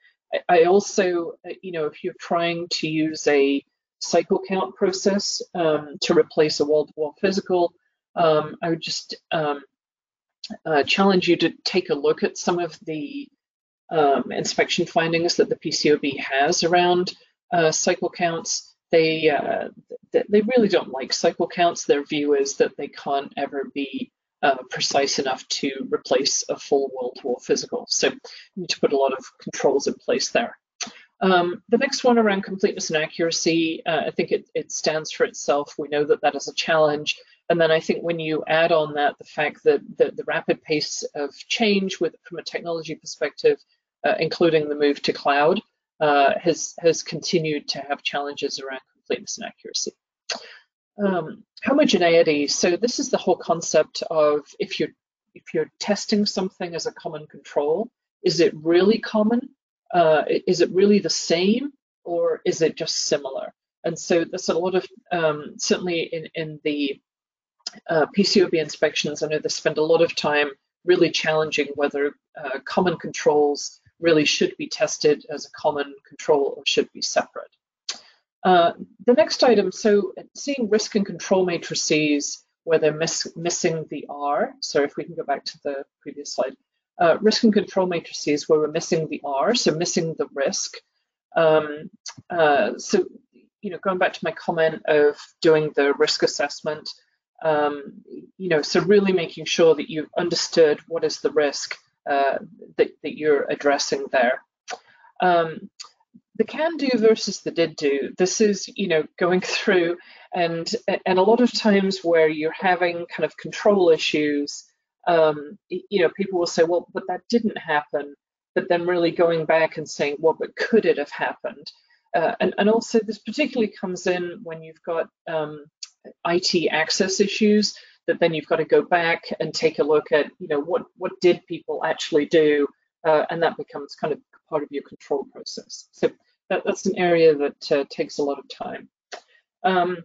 I, also, uh, you know, if you're trying to use a cycle count process um, to replace a wall-to-wall physical, um, I would just um, uh, challenge you to take a look at some of the um, inspection findings that the PCAOB has around uh, cycle counts. They uh, they really don't like cycle counts. Their view is that they can't ever be uh, precise enough to replace a full wall-to-wall physical. So you need to put a lot of controls in place there. Um, the next one around completeness and accuracy, uh, I think it, it stands for itself. We know that that is a challenge. And then I think when you add on that the fact that the, the rapid pace of change with from a technology perspective uh, including the move to cloud, uh, has has continued to have challenges around completeness and accuracy. Um, homogeneity. So this is the whole concept of if you're if you're testing something as a common control, is it really common? Uh, is it really the same, or is it just similar? And so there's a lot of um, certainly in in the uh, PCAOB inspections. I know they spend a lot of time really challenging whether uh, common controls really should be tested as a common control or should be separate. Uh, the next item, so seeing risk and control matrices where they're miss, missing the R. So if we can go back to the previous slide. Uh, risk and control matrices where we're missing the R, so missing the risk. Um, uh, so, you know, going back to my comment of doing the risk assessment, um, you know, so really making sure that you've understood what is the risk uh, that, that you're addressing there. Um, the can do versus the did do. This is, you know, going through And, and a lot of times where you're having kind of control issues, um, you know, people will say, well, but that didn't happen. But then really going back and saying, well, but could it have happened? Uh, and, and also this particularly comes in when you've got um, IT access issues that then you've got to go back and take a look at, you know, what, what did people actually do? Uh, and that becomes kind of part of your control process. So that, that's an area that uh, takes a lot of time. Um,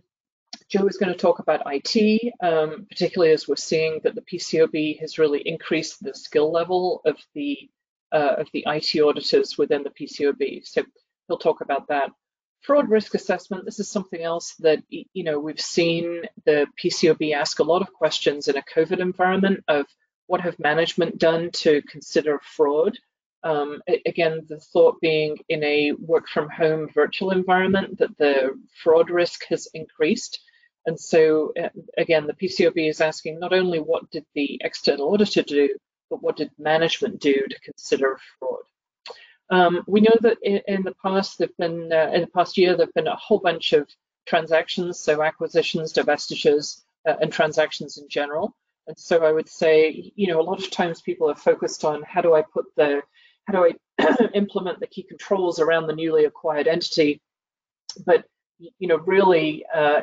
Joe is going to talk about IT, um, particularly as we're seeing that the PCAOB has really increased the skill level of the uh, of the IT auditors within the PCAOB. So he'll talk about that. Fraud risk assessment, this is something else that, you know, we've seen the PCAOB ask a lot of questions in a COVID environment of what have management done to consider fraud? Um, again, the thought being in a work from home virtual environment that the fraud risk has increased. And so, uh, again, the PCAOB is asking not only what did the external auditor do, but what did management do to consider fraud? Um, we know that in, in the past, there've been uh, in the past year, there've been a whole bunch of transactions, so acquisitions, divestitures, uh, and transactions in general. And so I would say, you know, a lot of times people are focused on how do I put the, how do I implement the key controls around the newly acquired entity, but you know, really, uh,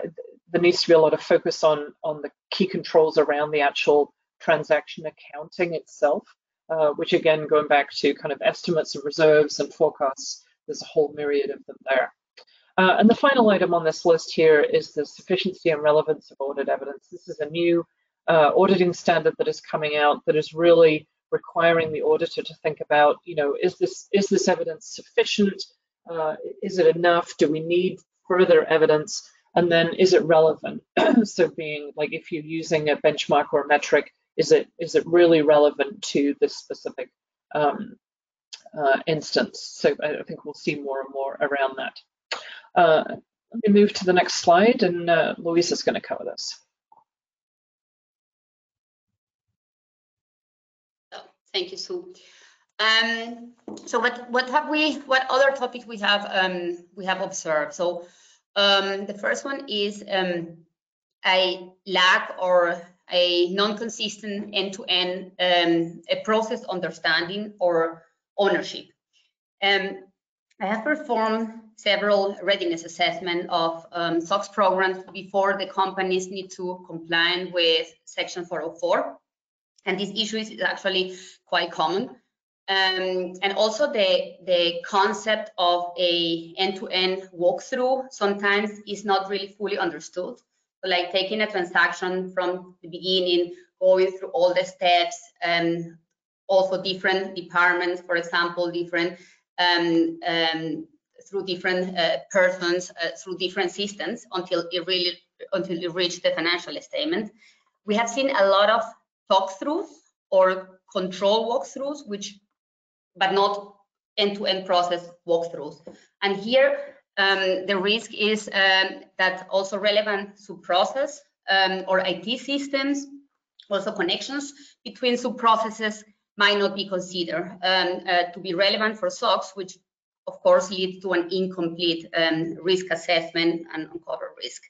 there needs to be a lot of focus on on the key controls around the actual transaction accounting itself. Uh, which again, going back to kind of estimates and reserves and forecasts, there's a whole myriad of them there. Uh, and the final item on this list here is the sufficiency and relevance of audit evidence. This is a new uh, auditing standard that is coming out that is really requiring the auditor to think about, you know, is this is this evidence sufficient? Uh, is it enough? Do we need further evidence? And then is it relevant? so being like if you're using a benchmark or a metric, is it is it really relevant to this specific um, uh, instance? So I think we'll see more and more around that. Uh, let me move to the next slide, and uh, Louise is going to cover this. Thank you, Sue. Um, so what what have we? What other topics we have um, we have observed? So um, the first one is um, a lack or a non-consistent end-to-end um, a process understanding or ownership. Um, I have performed several readiness assessment of SOX programs before the companies need to comply with Section 404. And this issue is actually quite common. Um, and also the, the concept of a end-to-end -end walkthrough sometimes is not really fully understood like taking a transaction from the beginning, going through all the steps, and also different departments, for example, different um, um, through different uh, persons, uh, through different systems until it really until it reached the financial statement. We have seen a lot of talk-throughs or control walkthroughs, which but not end-to-end -end process walkthroughs. And here um, the risk is um, that also relevant sub-process um, or IT systems, also connections between sub-processes might not be considered um, uh, to be relevant for SOX, which of course leads to an incomplete um, risk assessment and uncover risk.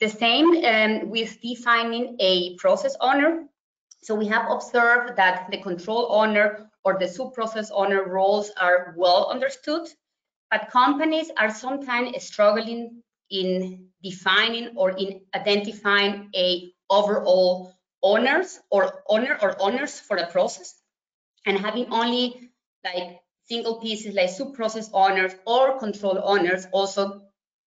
The same um, with defining a process owner. So we have observed that the control owner or the sub-process owner roles are well understood but companies are sometimes struggling in defining or in identifying a overall owners or owner or owners for the process. And having only like single pieces like sub-process owners or control owners also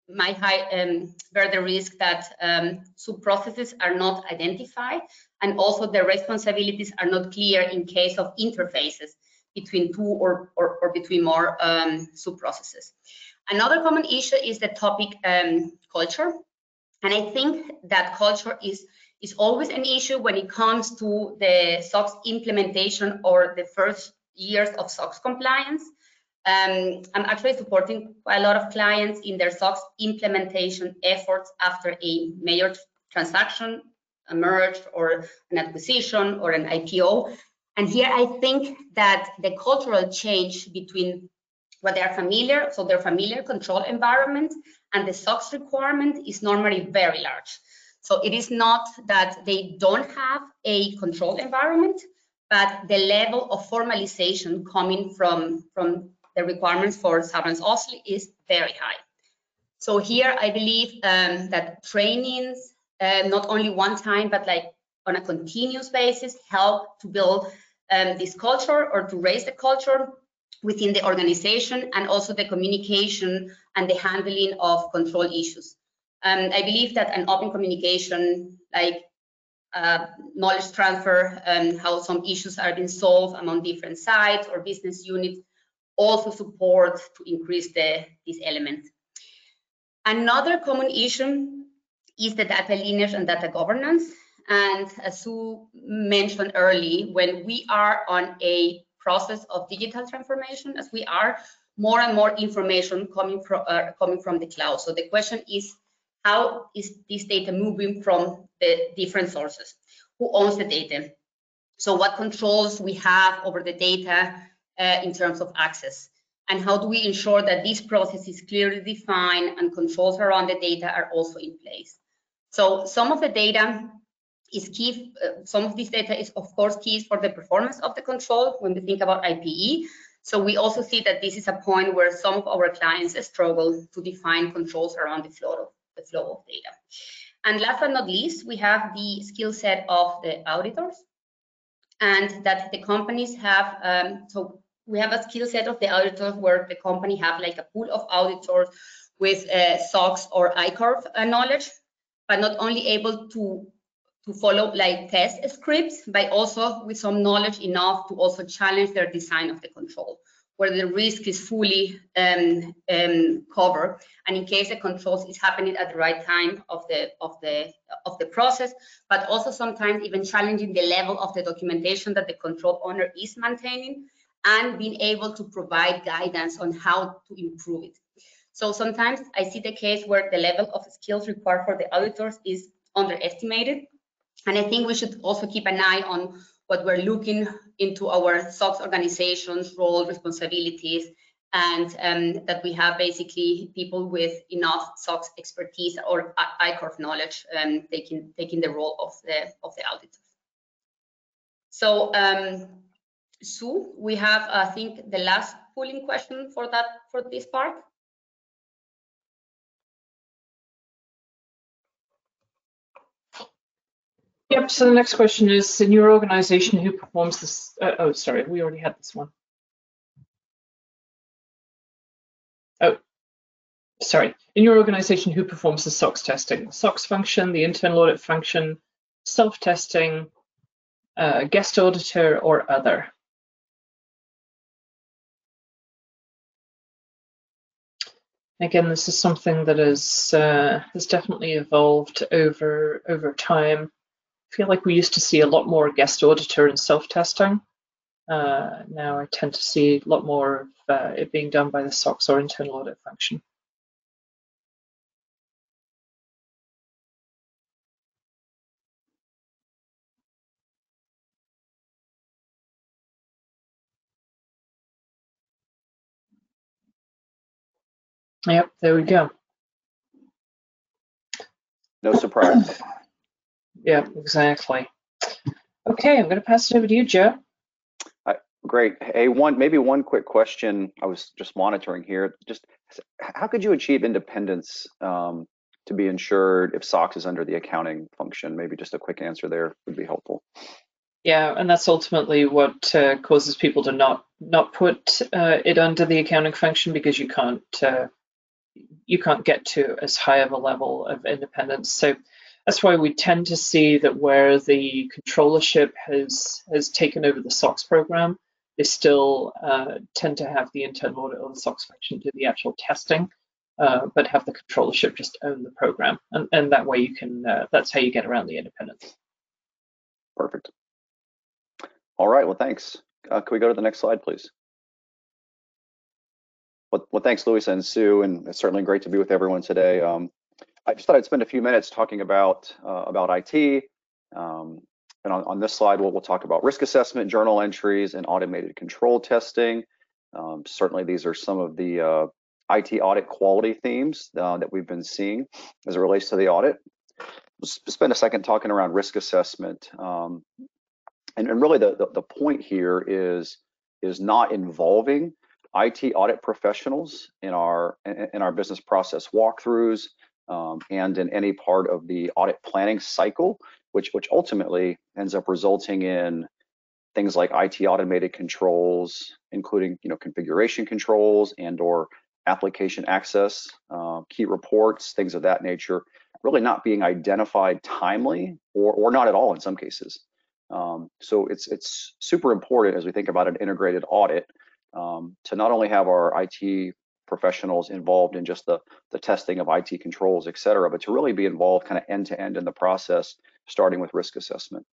might high, um, bear the risk that um, sub-processes are not identified and also the responsibilities are not clear in case of interfaces between two or, or, or between more um, sub-processes. Another common issue is the topic um, culture. And I think that culture is, is always an issue when it comes to the SOX implementation or the first years of SOX compliance. Um, I'm actually supporting a lot of clients in their SOX implementation efforts after a major transaction, a merge or an acquisition or an IPO. And here I think that the cultural change between what they are familiar, so their familiar control environment and the SOX requirement is normally very large. So it is not that they don't have a control environment, but the level of formalization coming from, from the requirements for Sarbanes-Oxley is very high. So here I believe um, that trainings, uh, not only one time, but like on a continuous basis, help to build um, this culture or to raise the culture within the organization and also the communication and the handling of control issues. Um, I believe that an open communication, like uh, knowledge transfer, um, how some issues are being solved among different sites or business units, also support to increase the, this element. Another common issue is the data lineage and data governance. And as Sue mentioned early, when we are on a process of digital transformation, as we are, more and more information coming from uh, coming from the cloud. So the question is, how is this data moving from the different sources? Who owns the data? So what controls we have over the data uh, in terms of access? And how do we ensure that this process is clearly defined and controls around the data are also in place? So some of the data is key, uh, some of this data is of course key for the performance of the control when we think about IPE. So we also see that this is a point where some of our clients struggle to define controls around the flow of, the flow of data. And last but not least, we have the skill set of the auditors and that the companies have, um, so we have a skill set of the auditors where the company have like a pool of auditors with uh, SOX or ICOFR uh, knowledge, but not only able to to follow like test scripts, but also with some knowledge enough to also challenge their design of the control, where the risk is fully um, um, covered, and in case the controls is happening at the right time of the of the of the process, but also sometimes even challenging the level of the documentation that the control owner is maintaining, and being able to provide guidance on how to improve it. So sometimes I see the case where the level of skills required for the auditors is underestimated and I think we should also keep an eye on what we're looking into our SOX organizations, role, responsibilities, and um, that we have basically people with enough SOX expertise or ICOFR knowledge um, taking taking the role of the of the auditor. So, um, Sue, we have I think the last polling question for that for this part. Yep, so the next question is, in your organization, who performs this? Uh, oh, sorry, we already had this one. Oh, sorry. In your organization, who performs the SOX testing? SOX function, the internal audit function, self-testing, uh, guest auditor, or other? Again, this is something that is, uh, has definitely evolved over over time feel like we used to see a lot more guest auditor and self-testing. Uh, now I tend to see a lot more of uh, it being done by the SOX or internal audit function. Yep, there we go. No surprise. Yeah, exactly. Okay, I'm going to pass it over to you, Joe. Uh, great. Hey, one maybe one quick question. I was just monitoring here. Just how could you achieve independence um, to be insured if SOX is under the accounting function? Maybe just a quick answer there would be helpful. Yeah, and that's ultimately what uh, causes people to not not put uh, it under the accounting function because you can't uh, you can't get to as high of a level of independence. So that's why we tend to see that where the controllership has has taken over the SOX program, they still uh, tend to have the internal audit or the SOX function do the actual testing, uh, but have the controllership just own the program, and, and that way you can. Uh, that's how you get around the independence. Perfect. All right. Well, thanks. Uh, can we go to the next slide, please? Well, well, thanks, Luis and Sue, and it's certainly great to be with everyone today. Um, I just thought I'd spend a few minutes talking about uh, about IT. Um, and on, on, this slide, we'll, we'll talk about risk assessment, journal entries, and automated control testing. Um, certainly, these are some of the uh, IT audit quality themes uh, that we've been seeing as it relates to the audit. Let's spend a second talking around risk assessment. Um, and, and, really the, the, the, point here is, is not involving IT audit professionals in our, in our business process walkthroughs um, and in any part of the audit planning cycle, which, which ultimately ends up resulting in things like IT automated controls, including you know configuration controls and or application access, uh, key reports, things of that nature, really not being identified timely or, or not at all in some cases. Um, so it's it's super important as we think about an integrated audit um, to not only have our IT professionals involved in just the, the testing of IT controls, et cetera, but to really be involved kind of end to end in the process, starting with risk assessment.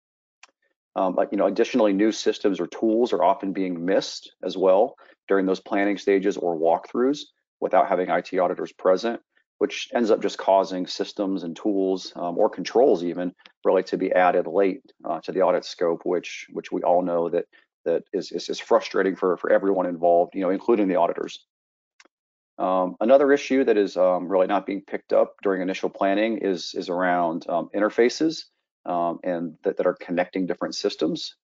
Um, but you know, additionally, new systems or tools are often being missed as well during those planning stages or walkthroughs without having IT auditors present, which ends up just causing systems and tools um, or controls even really to be added late uh, to the audit scope, which which we all know that that is, is, is frustrating for for everyone involved, you know, including the auditors. Um, another issue that is um, really not being picked up during initial planning is is around um, interfaces um, and that, that are connecting different systems.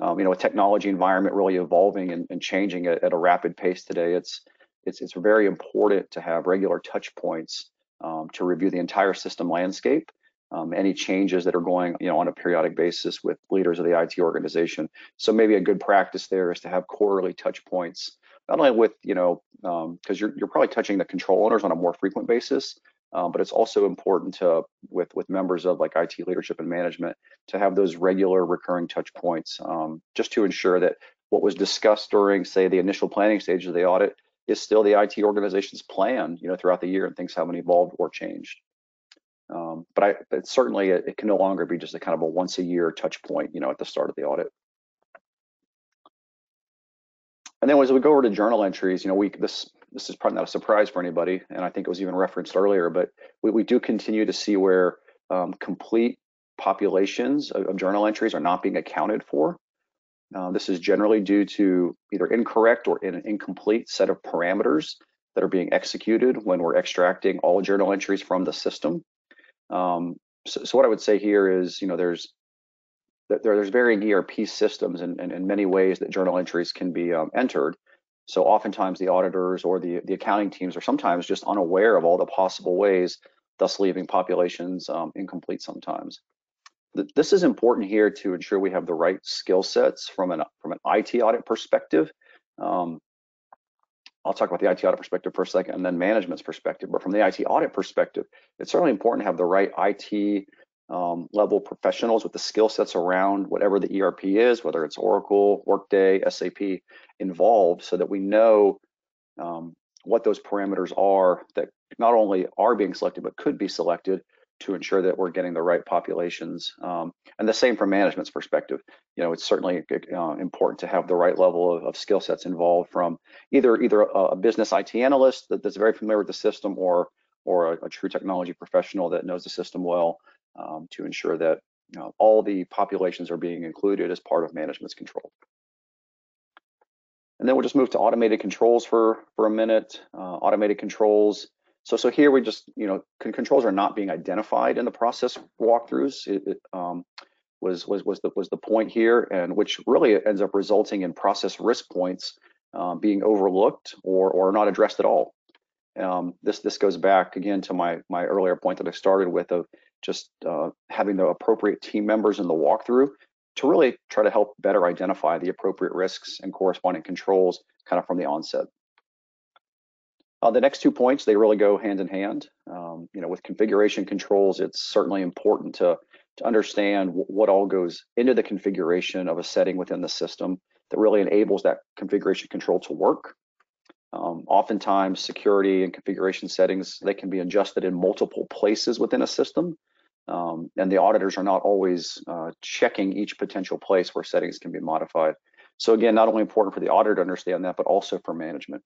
Um, you know, a technology environment really evolving and, and changing at, at, a rapid pace today. It's it's it's very important to have regular touch points um, to review the entire system landscape, any changes that are going you know on a periodic basis with leaders of the IT organization. So maybe a good practice there is to have quarterly touch points, not only with you know because um, you're you're probably touching the control owners on a more frequent basis, um, but it's also important to with with members of like IT leadership and management to have those regular recurring touch points um, just to ensure that what was discussed during say the initial planning stage of the audit is still the IT organization's plan, you know, throughout the year and things haven't evolved or changed. Um, but I, but certainly it, it, can no longer be just a kind of a once a year touch point, you know, at the start of the audit. And then as we go over to journal entries, you know, we this this is probably not a surprise for anybody, and I think it was even referenced earlier, but we, we do continue to see where um, complete populations of, of journal entries are not being accounted for. Uh, this is generally due to either incorrect or an incomplete set of parameters that are being executed when we're extracting all journal entries from the system. Um, so, so, what I would say here is, you know, there's there, there's varying ERP systems and in, in, many ways that journal entries can be um, entered. So oftentimes the auditors or the, the accounting teams are sometimes just unaware of all the possible ways, thus leaving populations um, incomplete sometimes this is important here to ensure we have the right skill sets from an from an IT audit perspective. Um, I'll talk about the IT audit perspective for a second and then management's perspective. But from the IT audit perspective, it's certainly important to have the right IT um, level professionals with the skill sets around whatever the ERP is, whether it's Oracle, Workday, SAP involved, so that we know um, what those parameters are that not only are being selected but could be selected to ensure that we're getting the right populations. Um, and the same from management's perspective. You know, it's certainly uh, important to have the right level of, of skill sets involved from either either a, a business IT analyst that, that's very familiar with the system or or a, a, true technology professional that knows the system well um, to ensure that you know, all the populations are being included as part of management's control. And then we'll just move to automated controls for, for a minute. Uh, automated controls, so, so here we just, you know, controls are not being identified in the process walkthroughs. It, it um, was was was the was the point here, and which really ends up resulting in process risk points uh, being overlooked or or not addressed at all. Um, this this goes back again to my my earlier point that I started with of just uh, having the appropriate team members in the walkthrough to really try to help better identify the appropriate risks and corresponding controls kind of from the onset. Uh, the next two points, they really go hand in hand. Um, you know, with configuration controls, it's certainly important to, to understand what all goes into the configuration of a setting within the system that really enables that configuration control to work. Um, oftentimes, security and configuration settings, they can be adjusted in multiple places within a system. Um, and the auditors are not always uh, checking each potential place where settings can be modified. So again, not only important for the auditor to understand that, but also for management.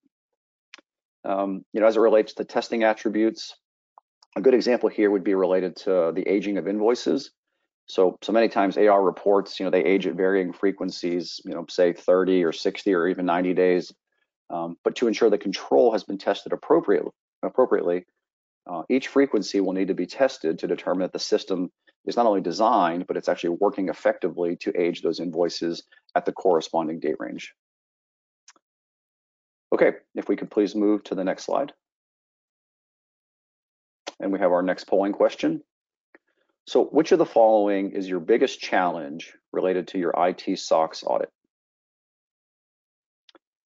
Um, you know, as it relates to testing attributes, a good example here would be related to the aging of invoices. So, so many times AR reports, you know, they age at varying frequencies, you know, say 30 or 60 or even 90 days. Um, but to ensure the control has been tested appropriately, appropriately uh, each frequency will need to be tested to determine that the system is not only designed, but it's actually working effectively to age those invoices at the corresponding date range. Okay, if we could please move to the next slide. And we have our next polling question. So which of the following is your biggest challenge related to your IT SOX audit?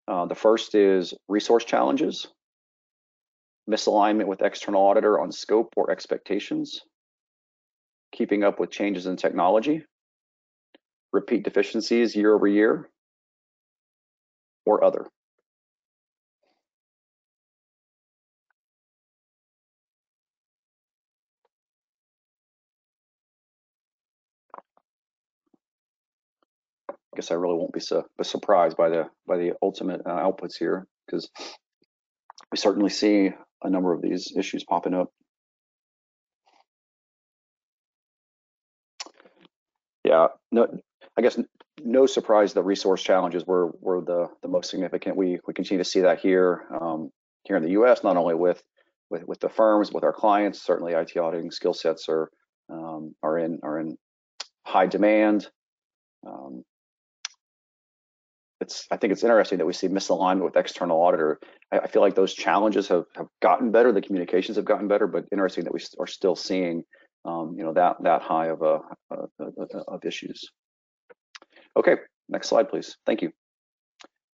Uh, the first is resource challenges, misalignment with external auditor on scope or expectations, keeping up with changes in technology, repeat deficiencies year over year, or other. Guess I really won't be su surprised by the by the ultimate uh, outputs here because we certainly see a number of these issues popping up. Yeah, no, I guess no surprise the resource challenges were were the the most significant. We we continue to see that here um, here in the U.S. Not only with with with the firms, with our clients. Certainly, IT auditing skill sets are um, are in are in high demand. Um, it's I think it's interesting that we see misalignment with external auditor. I, I, feel like those challenges have, have gotten better, the communications have gotten better, but interesting that we are still seeing um, you know that that high of a, of issues. Okay, next slide, please. Thank you.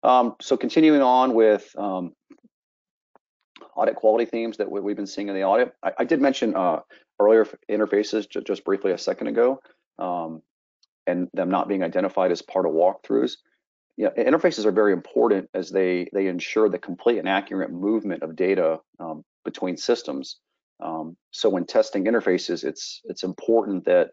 Um, so continuing on with um, audit quality themes that we've been seeing in the audit. I, I did mention uh, earlier interfaces just, just briefly a second ago, um, and them not being identified as part of walkthroughs you know, interfaces are very important as they they ensure the complete and accurate movement of data um, between systems. Um, so when testing interfaces, it's it's important that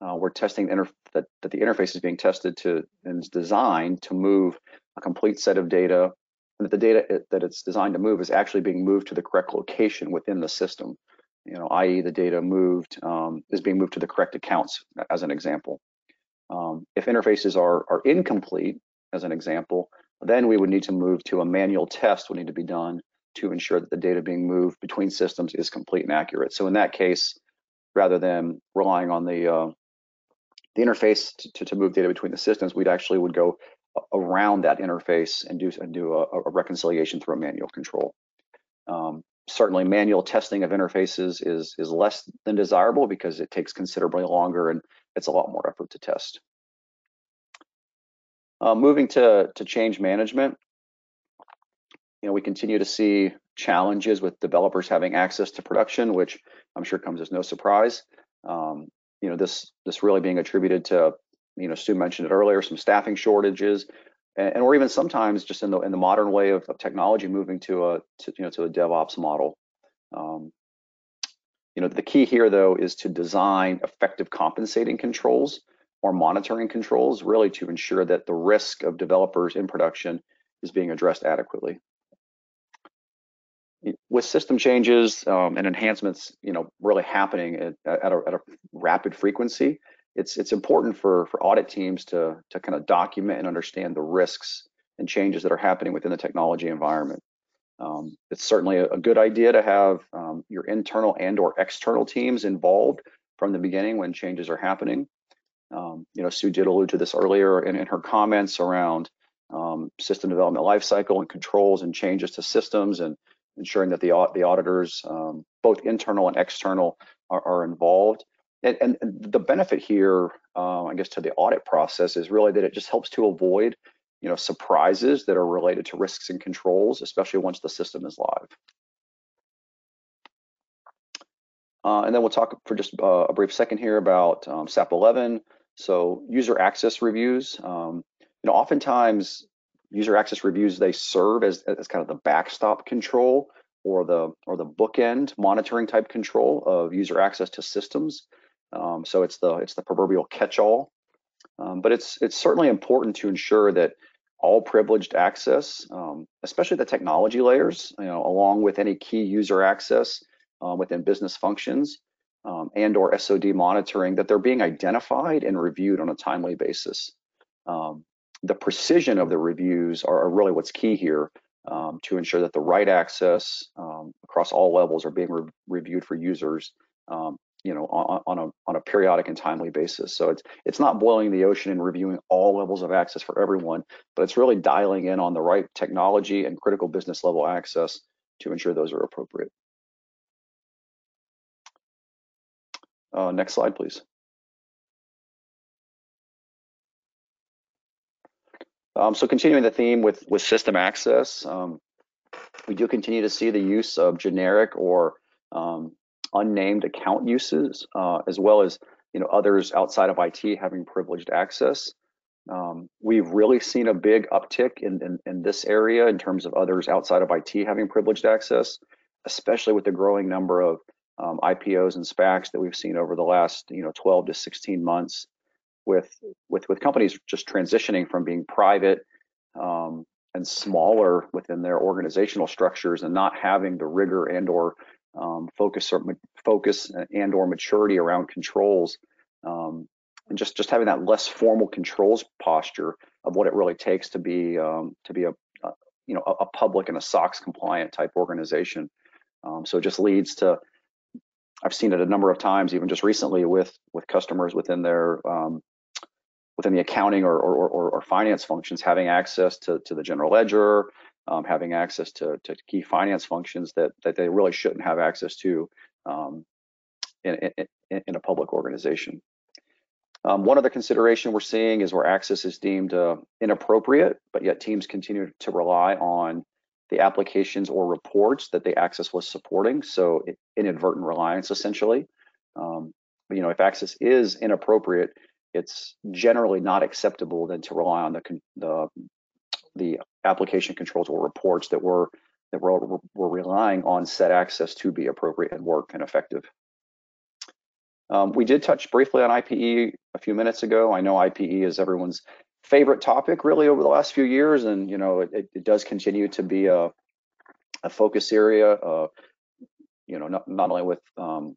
uh, we're testing that, that the interface is being tested to and is designed to move a complete set of data, and that the data it, that it's designed to move is actually being moved to the correct location within the system. You know, i.e., the data moved um, is being moved to the correct accounts, as an example. Um, if interfaces are are incomplete, as an example, then we would need to move to a manual test would need to be done to ensure that the data being moved between systems is complete and accurate. So in that case, rather than relying on the uh, the interface to, to move data between the systems, we'd actually would go around that interface and do and do a, a reconciliation through a manual control. Um, certainly, manual testing of interfaces is is less than desirable because it takes considerably longer and it's a lot more effort to test. Uh, moving to, to change management, you know, we continue to see challenges with developers having access to production, which I'm sure comes as no surprise. Um, you know, this this really being attributed to, you know, Sue mentioned it earlier, some staffing shortages, and, and or even sometimes just in the in the modern way of, of technology moving to a to, you know to a DevOps model. Um, you know, the key here though is to design effective compensating controls or monitoring controls really to ensure that the risk of developers in production is being addressed adequately. With system changes um, and enhancements, you know, really happening at, at, a, at, a, rapid frequency, it's it's important for for audit teams to to kind of document and understand the risks and changes that are happening within the technology environment. Um, it's certainly a, a, good idea to have um, your internal and or external teams involved from the beginning when changes are happening. Um, you know, Sue did allude to this earlier in, in her comments around um, system development lifecycle and controls and changes to systems and ensuring that the, the auditors, um, both internal and external, are, are involved. And, and, the benefit here, uh, I guess, to the audit process is really that it just helps to avoid, you know, surprises that are related to risks and controls, especially once the system is live. Uh, and then we'll talk for just uh, a brief second here about um, SAP 11. So user access reviews, um, you know, oftentimes user access reviews, they serve as, as kind of the backstop control or the or the bookend monitoring type control of user access to systems. Um, so it's the it's the proverbial catch-all. Um, but it's it's certainly important to ensure that all privileged access, um, especially the technology layers, you know, along with any key user access, um, within business functions um, and or SOD monitoring that they're being identified and reviewed on a timely basis. Um, the precision of the reviews are, are, really what's key here um, to ensure that the right access um, across all levels are being re reviewed for users, um, you know, on, on, a on a periodic and timely basis. So it's it's not boiling the ocean and reviewing all levels of access for everyone, but it's really dialing in on the right technology and critical business level access to ensure those are appropriate. Uh, next slide, please. Um, so continuing the theme with, with system access, um, we do continue to see the use of generic or um, unnamed account uses, uh, as well as you know others outside of IT having privileged access. Um, we've really seen a big uptick in, in, in, this area in terms of others outside of IT having privileged access, especially with the growing number of um, IPOs and SPACs that we've seen over the last you know 12 to 16 months with with with companies just transitioning from being private um, and smaller within their organizational structures and not having the rigor and or um, focus or focus and or maturity around controls um, and just just having that less formal controls posture of what it really takes to be um, to be a, a, you know a, a, public and a SOX compliant type organization. Um, so it just leads to I've seen it a number of times, even just recently with with customers within their um, within the accounting or, or, or, or, finance functions, having access to, to the general ledger, um, having access to, to key finance functions that, that they really shouldn't have access to um, in, in, in, a public organization. Um, one other consideration we're seeing is where access is deemed uh, inappropriate, but yet teams continue to rely on the applications or reports that the access was supporting. So inadvertent reliance, essentially. Um, you know, if access is inappropriate, it's generally not acceptable then to rely on the the, the application controls or reports that were that we're, we're relying on set access to be appropriate and work and effective. Um, we did touch briefly on IPE a few minutes ago. I know IPE is everyone's favorite topic really over the last few years, and you know it, it does continue to be a, a focus area. Uh, you know, not, not only with um,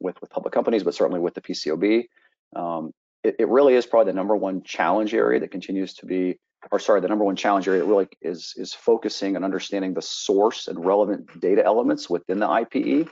with with public companies, but certainly with the PCAOB. Um, it, it really is probably the number one challenge area that continues to be, or sorry, the number one challenge area really is is focusing and understanding the source and relevant data elements within the IPE.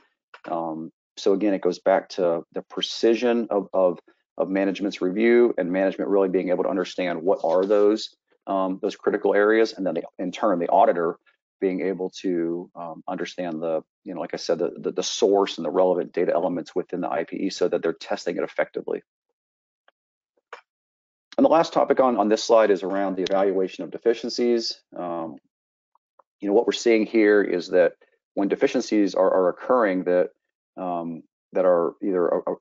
Um, so again, it goes back to the precision of, of, of management's review and management really being able to understand what are those um, those critical areas, and then the, in turn the auditor being able to um, understand the, you know, like I said, the, the, the source and the relevant data elements within the IPE so that they're testing it effectively. And the last topic on, on this slide is around the evaluation of deficiencies. Um, you know, what we're seeing here is that when deficiencies are, are occurring that um, that are either a, a,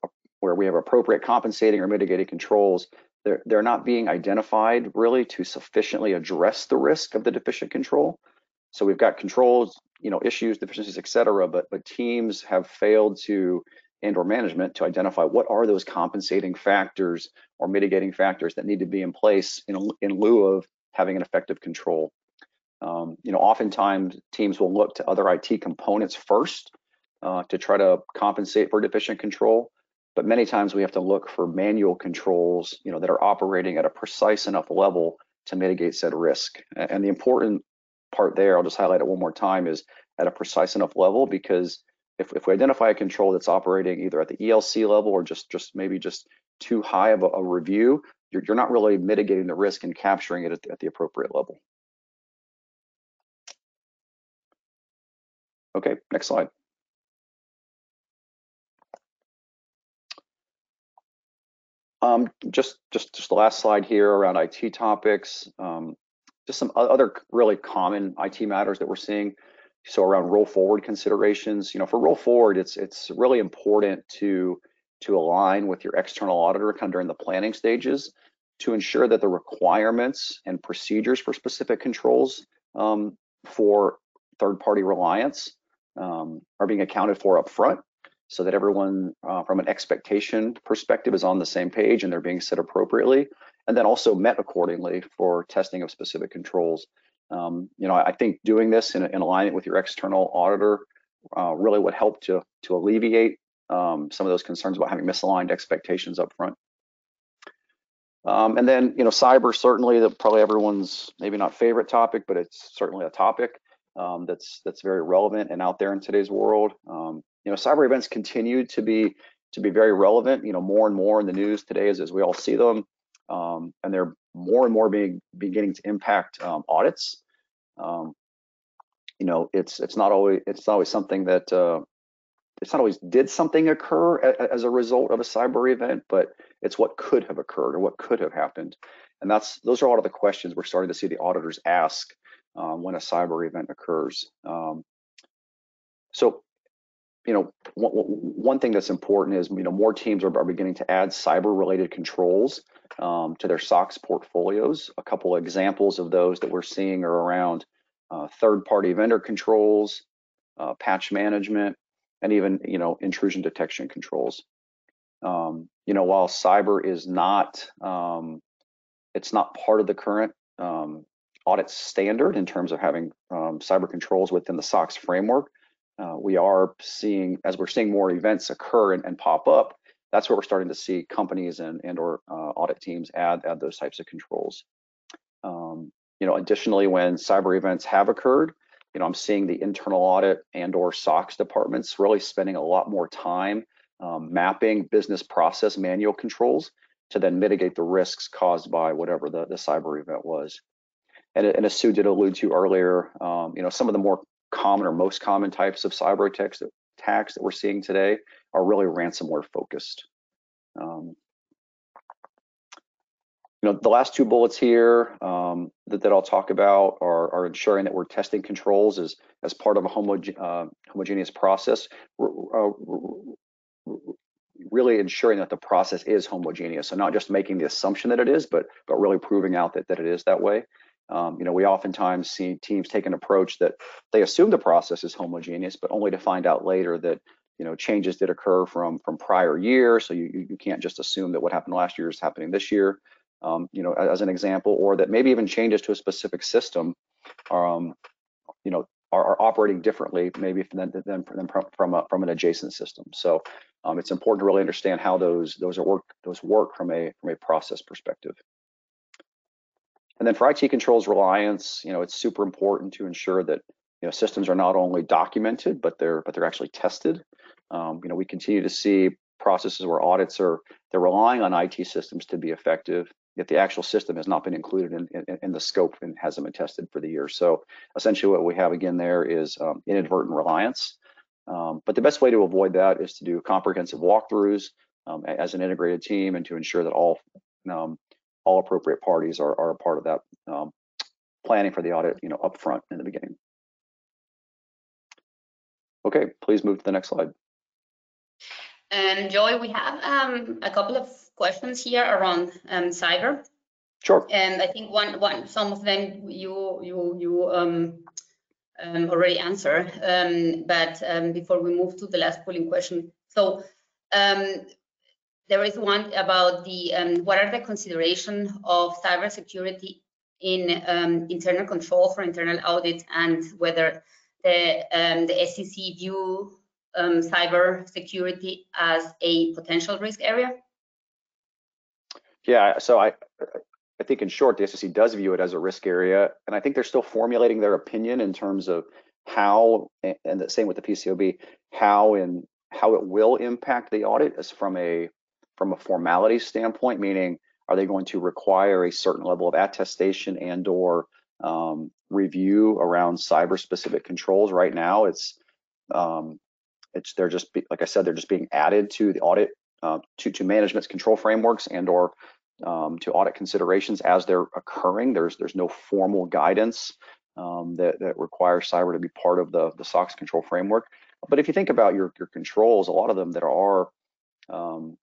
where we have appropriate compensating or mitigating controls, they're, they're not being identified really to sufficiently address the risk of the deficient control. So we've got controls, you know, issues, deficiencies, et cetera, but, but teams have failed to and or management to identify what are those compensating factors or mitigating factors that need to be in place in, in lieu of having an effective control. Um, you know, oftentimes teams will look to other IT components first uh, to try to compensate for deficient control, but many times we have to look for manual controls, you know, that are operating at a precise enough level to mitigate said risk. And the important part there, I'll just highlight it one more time, is at a precise enough level because if, if we identify a control that's operating either at the ELC level or just just maybe just too high of a, a review, you're, you're not really mitigating the risk and capturing it at the, at the appropriate level. Okay, next slide. Um, just, just, just the last slide here around IT topics. Um, just some other really common IT matters that we're seeing. So around roll forward considerations, you know, for roll forward, it's it's really important to to align with your external auditor kind of during the planning stages to ensure that the requirements and procedures for specific controls um, for third-party reliance um, are being accounted for up front so that everyone uh, from an expectation perspective is on the same page and they're being set appropriately and then also met accordingly for testing of specific controls um, you know, I think doing this in, in alignment with your external auditor uh, really would help to to alleviate um, some of those concerns about having misaligned expectations up front. Um, and then, you know, cyber certainly that probably everyone's maybe not favorite topic, but it's certainly a topic um, that's that's very relevant and out there in today's world. Um, you know, cyber events continue to be to be very relevant. You know, more and more in the news today as, as we all see them, um, and they're more and more being beginning to impact um, audits. Um, you know, it's it's not always it's not always something that uh, it's not always did something occur a, as a result of a cyber event, but it's what could have occurred or what could have happened. And that's those are a lot of the questions we're starting to see the auditors ask um, when a cyber event occurs. Um, so, you know, one, thing that's important is, you know, more teams are, are beginning to add cyber-related controls um, to their SOX portfolios. A couple of examples of those that we're seeing are around uh, third-party vendor controls, uh, patch management, and even, you know, intrusion detection controls. Um, you know, while cyber is not, um, it's not part of the current um, audit standard in terms of having um, cyber controls within the SOX framework. Uh, we are seeing, as we're seeing more events occur and, and, pop up, that's where we're starting to see companies and, and or uh, audit teams add, add those types of controls. Um, you know, additionally, when cyber events have occurred, you know, I'm seeing the internal audit and or SOX departments really spending a lot more time um, mapping business process manual controls to then mitigate the risks caused by whatever the, the cyber event was. And, and as Sue did allude to earlier, um, you know, some of the more common or most common types of cyber attacks that, attacks that we're seeing today are really ransomware focused. Um, you know, the last two bullets here um, that, that I'll talk about are, are, ensuring that we're testing controls as, as part of a homoge uh, homogeneous process, uh, really ensuring that the process is homogeneous. So not just making the assumption that it is, but but really proving out that, that it is that way. Um, you know, we oftentimes see teams take an approach that they assume the process is homogeneous, but only to find out later that you know changes did occur from from prior year. So you you can't just assume that what happened last year is happening this year. Um, you know, as an example, or that maybe even changes to a specific system, um, you know, are, are, operating differently maybe than than, than from a, from an adjacent system. So um, it's important to really understand how those those are work those work from a from a process perspective. And then for IT controls reliance, you know, it's super important to ensure that you know systems are not only documented, but they're but they're actually tested. Um, you know, we continue to see processes where audits are they're relying on IT systems to be effective, yet the actual system has not been included in, in, in the scope and hasn't been tested for the year. So essentially, what we have again there is um, inadvertent reliance. Um, but the best way to avoid that is to do comprehensive walkthroughs um, as an integrated team and to ensure that all um, all appropriate parties are, are a part of that um, planning for the audit, you know, upfront in the beginning. Okay, please move to the next slide. And Joey, we have um, a couple of questions here around um, cyber. Sure. And I think one, one, some of them you you you um, um, already answered. Um, but um, before we move to the last polling question, so um, there is one about the um, what are the consideration of cybersecurity in um, internal control for internal audit and whether the um, the SEC view um, cyber security as a potential risk area? Yeah, so I I think in short, the SEC does view it as a risk area, and I think they're still formulating their opinion in terms of how, and the same with the PCAOB, how and how it will impact the audit as from a from a formality standpoint, meaning are they going to require a certain level of attestation and or um, review around cyber specific controls? Right now it's um, it's they're just be, like I said they're just being added to the audit uh, to to management's control frameworks and or um, to audit considerations as they're occurring. There's there's no formal guidance um, that, that requires cyber to be part of the the SOX control framework. But if you think about your your controls a lot of them that are um,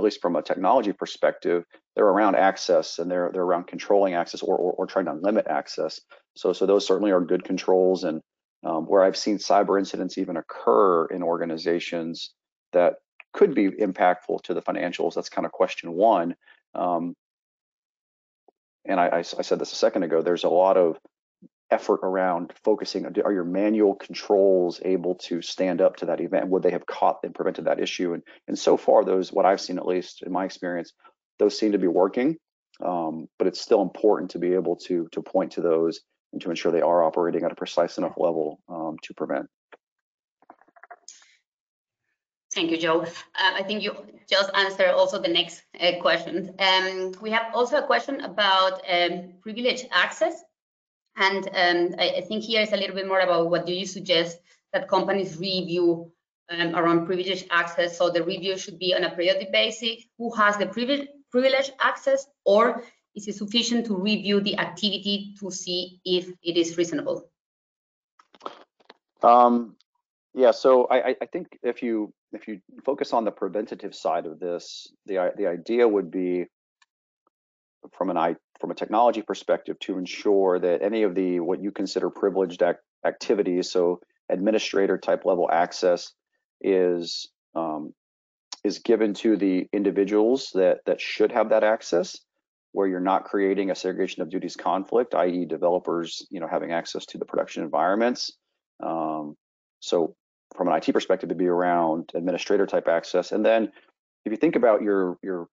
at least from a technology perspective, they're around access and they're they're around controlling access or, or, or trying to limit access. So so those certainly are good controls. And um, where I've seen cyber incidents even occur in organizations that could be impactful to the financials, that's kind of question one. Um, and I, I, I said this a second ago. There's a lot of effort around focusing are your manual controls able to stand up to that event would they have caught and prevented that issue and and so far those what i've seen at least in my experience those seem to be working, um, but it's still important to be able to to point to those and to ensure they are operating at a precise enough level um, to prevent. Thank you, Joe. Uh, I think you just answered also the next uh, question. Um, we have also a question about um, privileged access. And um, I, I, think here is a little bit more about what do you suggest that companies review um, around privileged access. So the review should be on a periodic basis. Who has the privilege, privileged access or is it sufficient to review the activity to see if it is reasonable? Um, yeah, so I, I think if you if you focus on the preventative side of this, the the idea would be from an from a technology perspective to ensure that any of the what you consider privileged ac activities, so administrator type level access, is um, is given to the individuals that that should have that access, where you're not creating a segregation of duties conflict, i.e., developers, you know, having access to the production environments. Um, so from an IT perspective to be around administrator type access. And then if you think about your your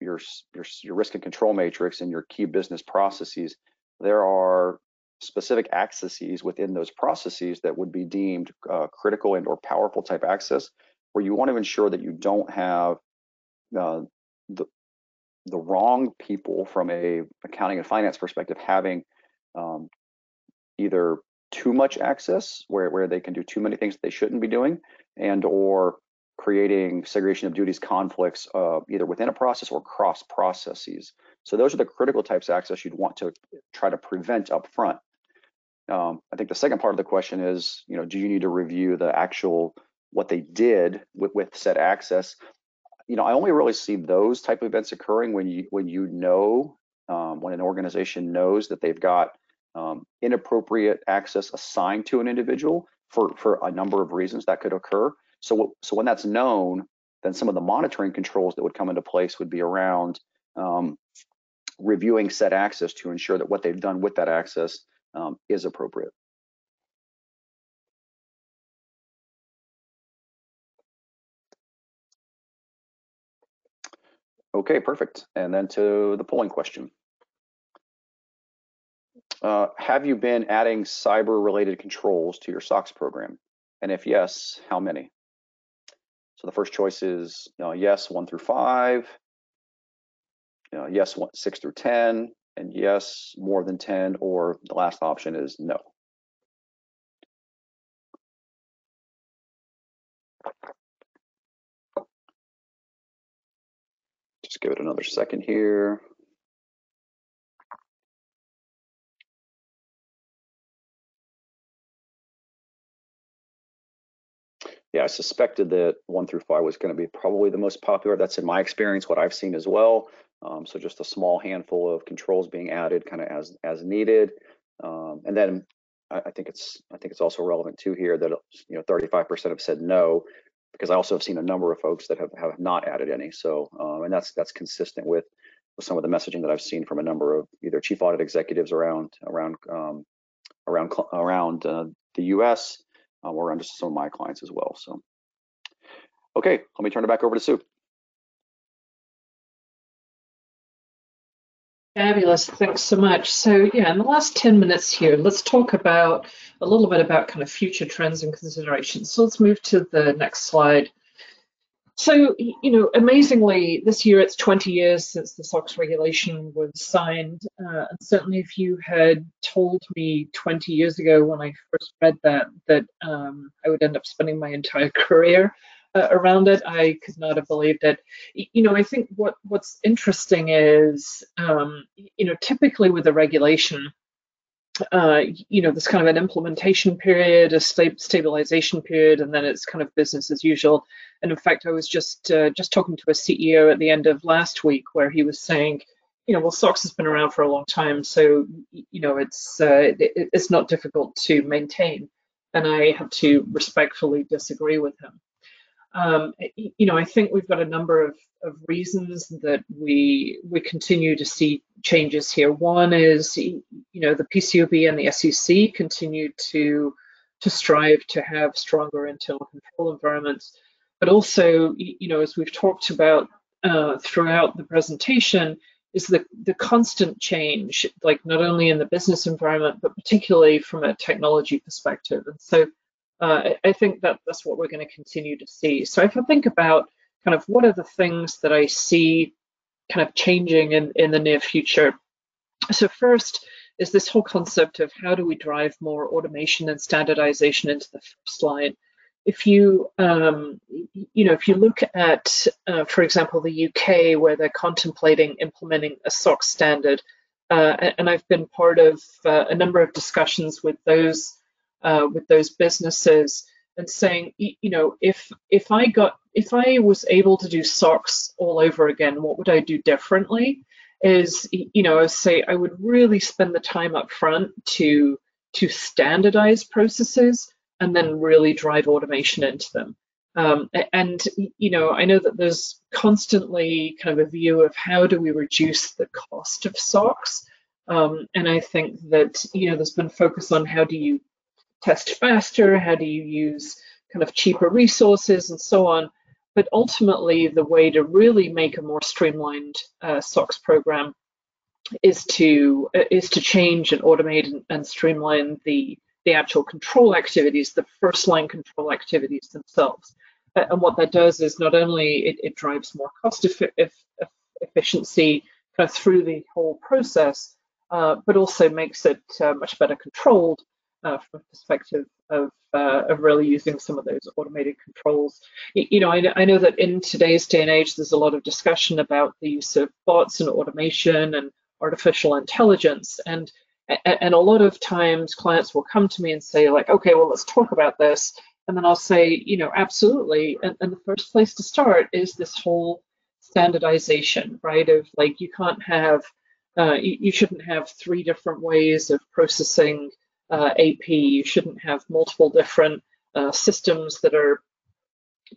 your your, your risk and control matrix and your key business processes, there are specific accesses within those processes that would be deemed uh, critical and or powerful type access, where you want to ensure that you don't have uh, the the wrong people from a accounting and finance perspective having um, either too much access where, where they can do too many things they shouldn't be doing and or creating segregation of duties conflicts uh, either within a process or cross processes. So those are the critical types of access you'd want to try to prevent up front. Um, I think the second part of the question is, you know, do you need to review the actual what they did with, with said access? You know, I only really see those type of events occurring when you when you know um, when an organization knows that they've got um, inappropriate access assigned to an individual for, for a number of reasons that could occur. So, so when that's known, then some of the monitoring controls that would come into place would be around um, reviewing set access to ensure that what they've done with that access um, is appropriate. Okay, perfect. And then to the polling question. Uh, have you been adding cyber related controls to your SOX program? And if yes, how many? So the first choice is you know, yes, one through five, you know, yes, one, six through 10, and yes, more than 10, or the last option is no. Just give it another second here. Yeah, I suspected that one through five was going to be probably the most popular. That's in my experience, what I've seen as well. Um, so just a small handful of controls being added kind of as as needed. Um, and then I, I, think it's I think it's also relevant too here that you know 35% have said no, because I also have seen a number of folks that have have not added any. So um, and that's that's consistent with, with some of the messaging that I've seen from a number of either chief audit executives around around um, around around uh, the U.S uh, or under some of my clients as well. So, okay, let me turn it back over to Sue. Fabulous, thanks so much. So yeah, in the last 10 minutes here, let's talk about a little bit about kind of future trends and considerations. So let's move to the next slide. So, you know, amazingly, this year it's 20 years since the SOX regulation was signed. Uh, and certainly, if you had told me 20 years ago when I first read that, that um, I would end up spending my entire career uh, around it, I could not have believed it. You know, I think what, what's interesting is, um, you know, typically with a regulation, uh, you know, this kind of an implementation period, a sta stabilization period, and then it's kind of business as usual. And in fact, I was just uh, just talking to a CEO at the end of last week where he was saying, you know, well, SOX has been around for a long time, so you know, it's uh, it, it's not difficult to maintain. And I had to respectfully disagree with him. Um, you know, I think we've got a number of, of reasons that we we continue to see changes here. One is, you know, the PCAOB and the SEC continue to to strive to have stronger internal control environments, but also, you know, as we've talked about uh, throughout the presentation is the, the constant change, like not only in the business environment, but particularly from a technology perspective. And so uh, I think that that's what we're going to continue to see. So if I think about kind of what are the things that I see kind of changing in, in the near future. So first is this whole concept of how do we drive more automation and standardization into the first line. If you, um, you know, if you look at, uh, for example, the UK, where they're contemplating implementing a SOX standard, uh, and I've been part of uh, a number of discussions with those uh, with those businesses and saying, you know, if if I got if I was able to do SOX all over again, what would I do differently? Is you know, I say I would really spend the time up front to to standardize processes and then really drive automation into them. Um, and you know, I know that there's constantly kind of a view of how do we reduce the cost of SOX, um, and I think that you know there's been focus on how do you test faster? How do you use kind of cheaper resources and so on? But ultimately, the way to really make a more streamlined uh, SOX program is to uh, is to change and automate and, and, streamline the the actual control activities, the first line control activities themselves. And what that does is not only it, it drives more cost efficiency kind of through the whole process, uh, but also makes it uh, much better controlled uh, from a perspective of, uh, of really using some of those automated controls. You know, I, I, know that in today's day and age, there's a lot of discussion about the use of bots and automation and artificial intelligence. And, and a lot of times clients will come to me and say like, okay, well, let's talk about this. And then I'll say, you know, absolutely. And, and the first place to start is this whole standardization, right? Of like, you can't have, uh, you, you shouldn't have three different ways of processing uh, AP. You shouldn't have multiple different uh, systems that are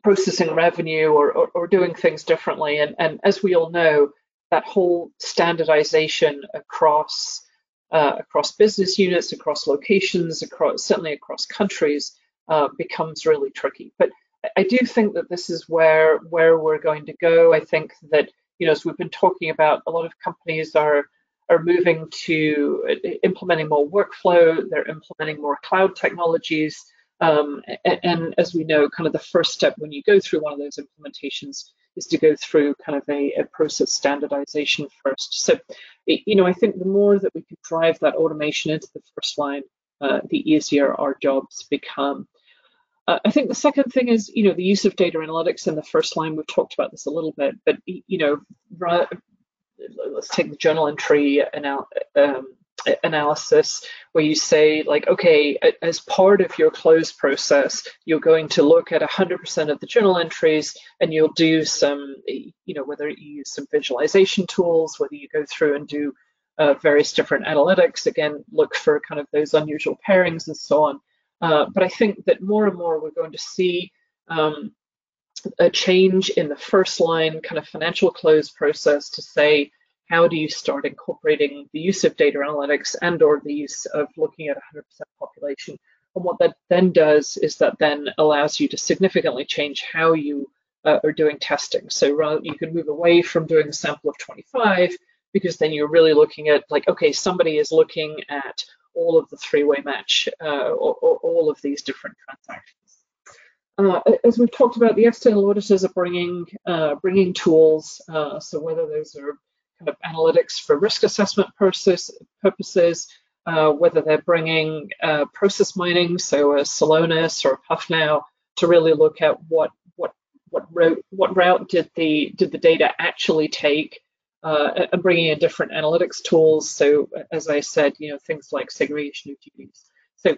processing revenue or, or, or, doing things differently. And, and as we all know, that whole standardization across uh, across business units, across locations, across certainly across countries, uh, becomes really tricky. But I do think that this is where where we're going to go. I think that you know, as we've been talking about, a lot of companies are are moving to uh, implementing more workflow, they're implementing more cloud technologies. Um, and, and, as we know, kind of the first step when you go through one of those implementations is to go through kind of a, a process standardization first. So, you know, I think the more that we can drive that automation into the first line, uh, the easier our jobs become. Uh, I think the second thing is, you know, the use of data analytics in the first line. We've talked about this a little bit, but you know, let's take the journal entry anal um, analysis where you say like okay as part of your close process you're going to look at 100% of the journal entries and you'll do some you know whether you use some visualization tools whether you go through and do uh, various different analytics again look for kind of those unusual pairings and so on. Uh, but i think that more and more we're going to see um, a change in the first line kind of financial close process to say, how do you start incorporating the use of data analytics and or the use of looking at 100% population? And what that then does is that then allows you to significantly change how you uh, are doing testing. So rather, you can move away from doing a sample of 25 because then you're really looking at like, okay, somebody is looking at all of the three-way match uh, or, or all of these different transactions. Uh, as we've talked about, the external auditors are bringing uh, bringing tools. Uh, so whether those are kind of analytics for risk assessment process purposes, uh, whether they're bringing uh, process mining, so a Celonis or a PuffNow, to really look at what what what route what route did the did the data actually take, uh, and bringing in different analytics tools. So as I said, you know things like segregation of duties. So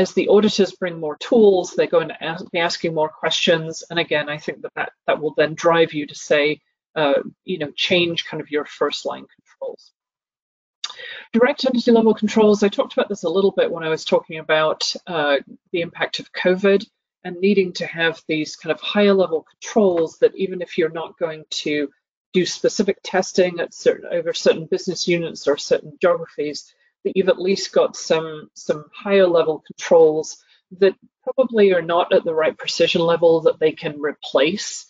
as the auditors bring more tools, they're going to ask, be asking more questions. And again, I think that that, that will then drive you to say, uh, you know, change kind of your first line controls. Direct entity level controls, I talked about this a little bit when I was talking about uh, the impact of COVID and needing to have these kind of higher level controls that even if you're not going to do specific testing at certain over certain business units or certain geographies, that you've at least got some some higher level controls that probably are not at the right precision level that they can replace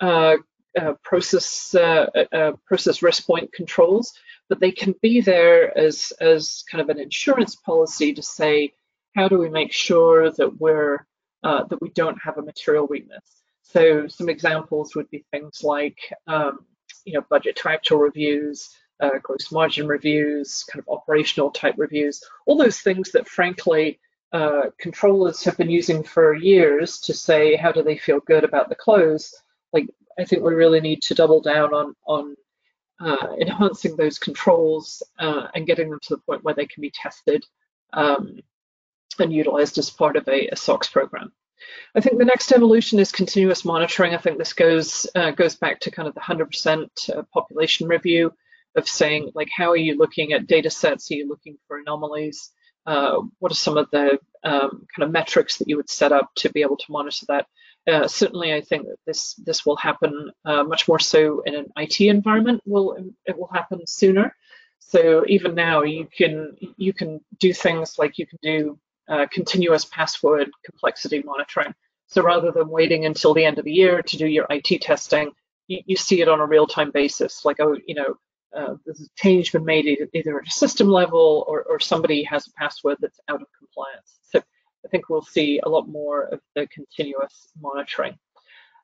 uh, uh, process uh, uh, process risk point controls, but they can be there as as kind of an insurance policy to say how do we make sure that we're uh, that we don't have a material weakness. So some examples would be things like um, you know budget to actual reviews, uh, gross margin reviews, kind of operational type reviews, all those things that frankly uh, controllers have been using for years to say how do they feel good about the close. Like I think we really need to double down on on uh, enhancing those controls uh, and getting them to the point where they can be tested um, and utilized as part of a, a, SOX program. I think the next evolution is continuous monitoring. I think this goes uh, goes back to kind of the 100% uh, population review of saying like how are you looking at data sets? Are you looking for anomalies? Uh, what are some of the um, kind of metrics that you would set up to be able to monitor that? Uh, certainly, I think that this this will happen uh, much more so in an IT environment. Will it will happen sooner? So even now, you can you can do things like you can do uh, continuous password complexity monitoring. So rather than waiting until the end of the year to do your IT testing, you, you see it on a real-time basis. Like, oh, you know, uh, there's a change been made either at a system level or, or somebody has a password that's out of compliance. So I think we'll see a lot more of the continuous monitoring.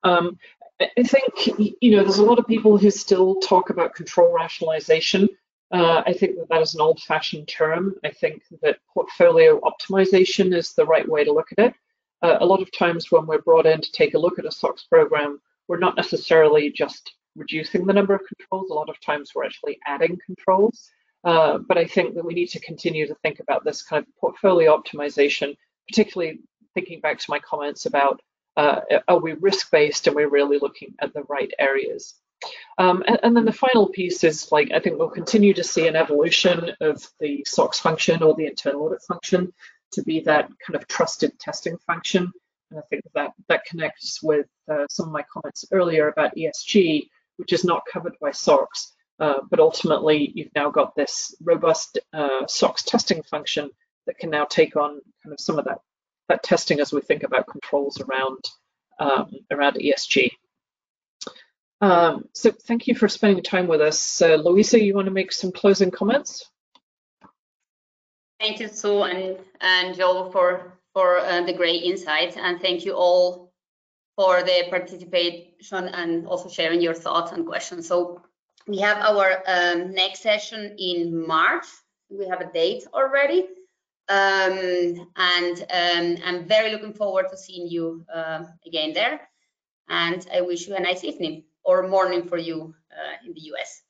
Um, I think, you know, there's a lot of people who still talk about control rationalization. Uh, I think that that is an old-fashioned term. I think that portfolio optimization is the right way to look at it. Uh, a lot of times when we're brought in to take a look at a SOX program, we're not necessarily just reducing the number of controls. A lot of times we're actually adding controls. Uh, but I think that we need to continue to think about this kind of portfolio optimization, particularly thinking back to my comments about uh, are we risk-based and we're really looking at the right areas. Um, and, and, then the final piece is like, I think we'll continue to see an evolution of the SOX function or the internal audit function to be that kind of trusted testing function. And I think that that connects with uh, some of my comments earlier about ESG, which is not covered by SOX. Uh, but ultimately, you've now got this robust uh, SOX testing function that can now take on kind of some of that that testing as we think about controls around um, around ESG. Um, so thank you for spending time with us. Uh, Louisa, you want to make some closing comments? Thank you, Sue and, and Joel, for, for uh, the great insights. And thank you all for the participation and also sharing your thoughts and questions. So we have our um, next session in March. We have a date already. Um, and um, I'm very looking forward to seeing you uh, again there. And I wish you a nice evening or morning for you uh, in the US.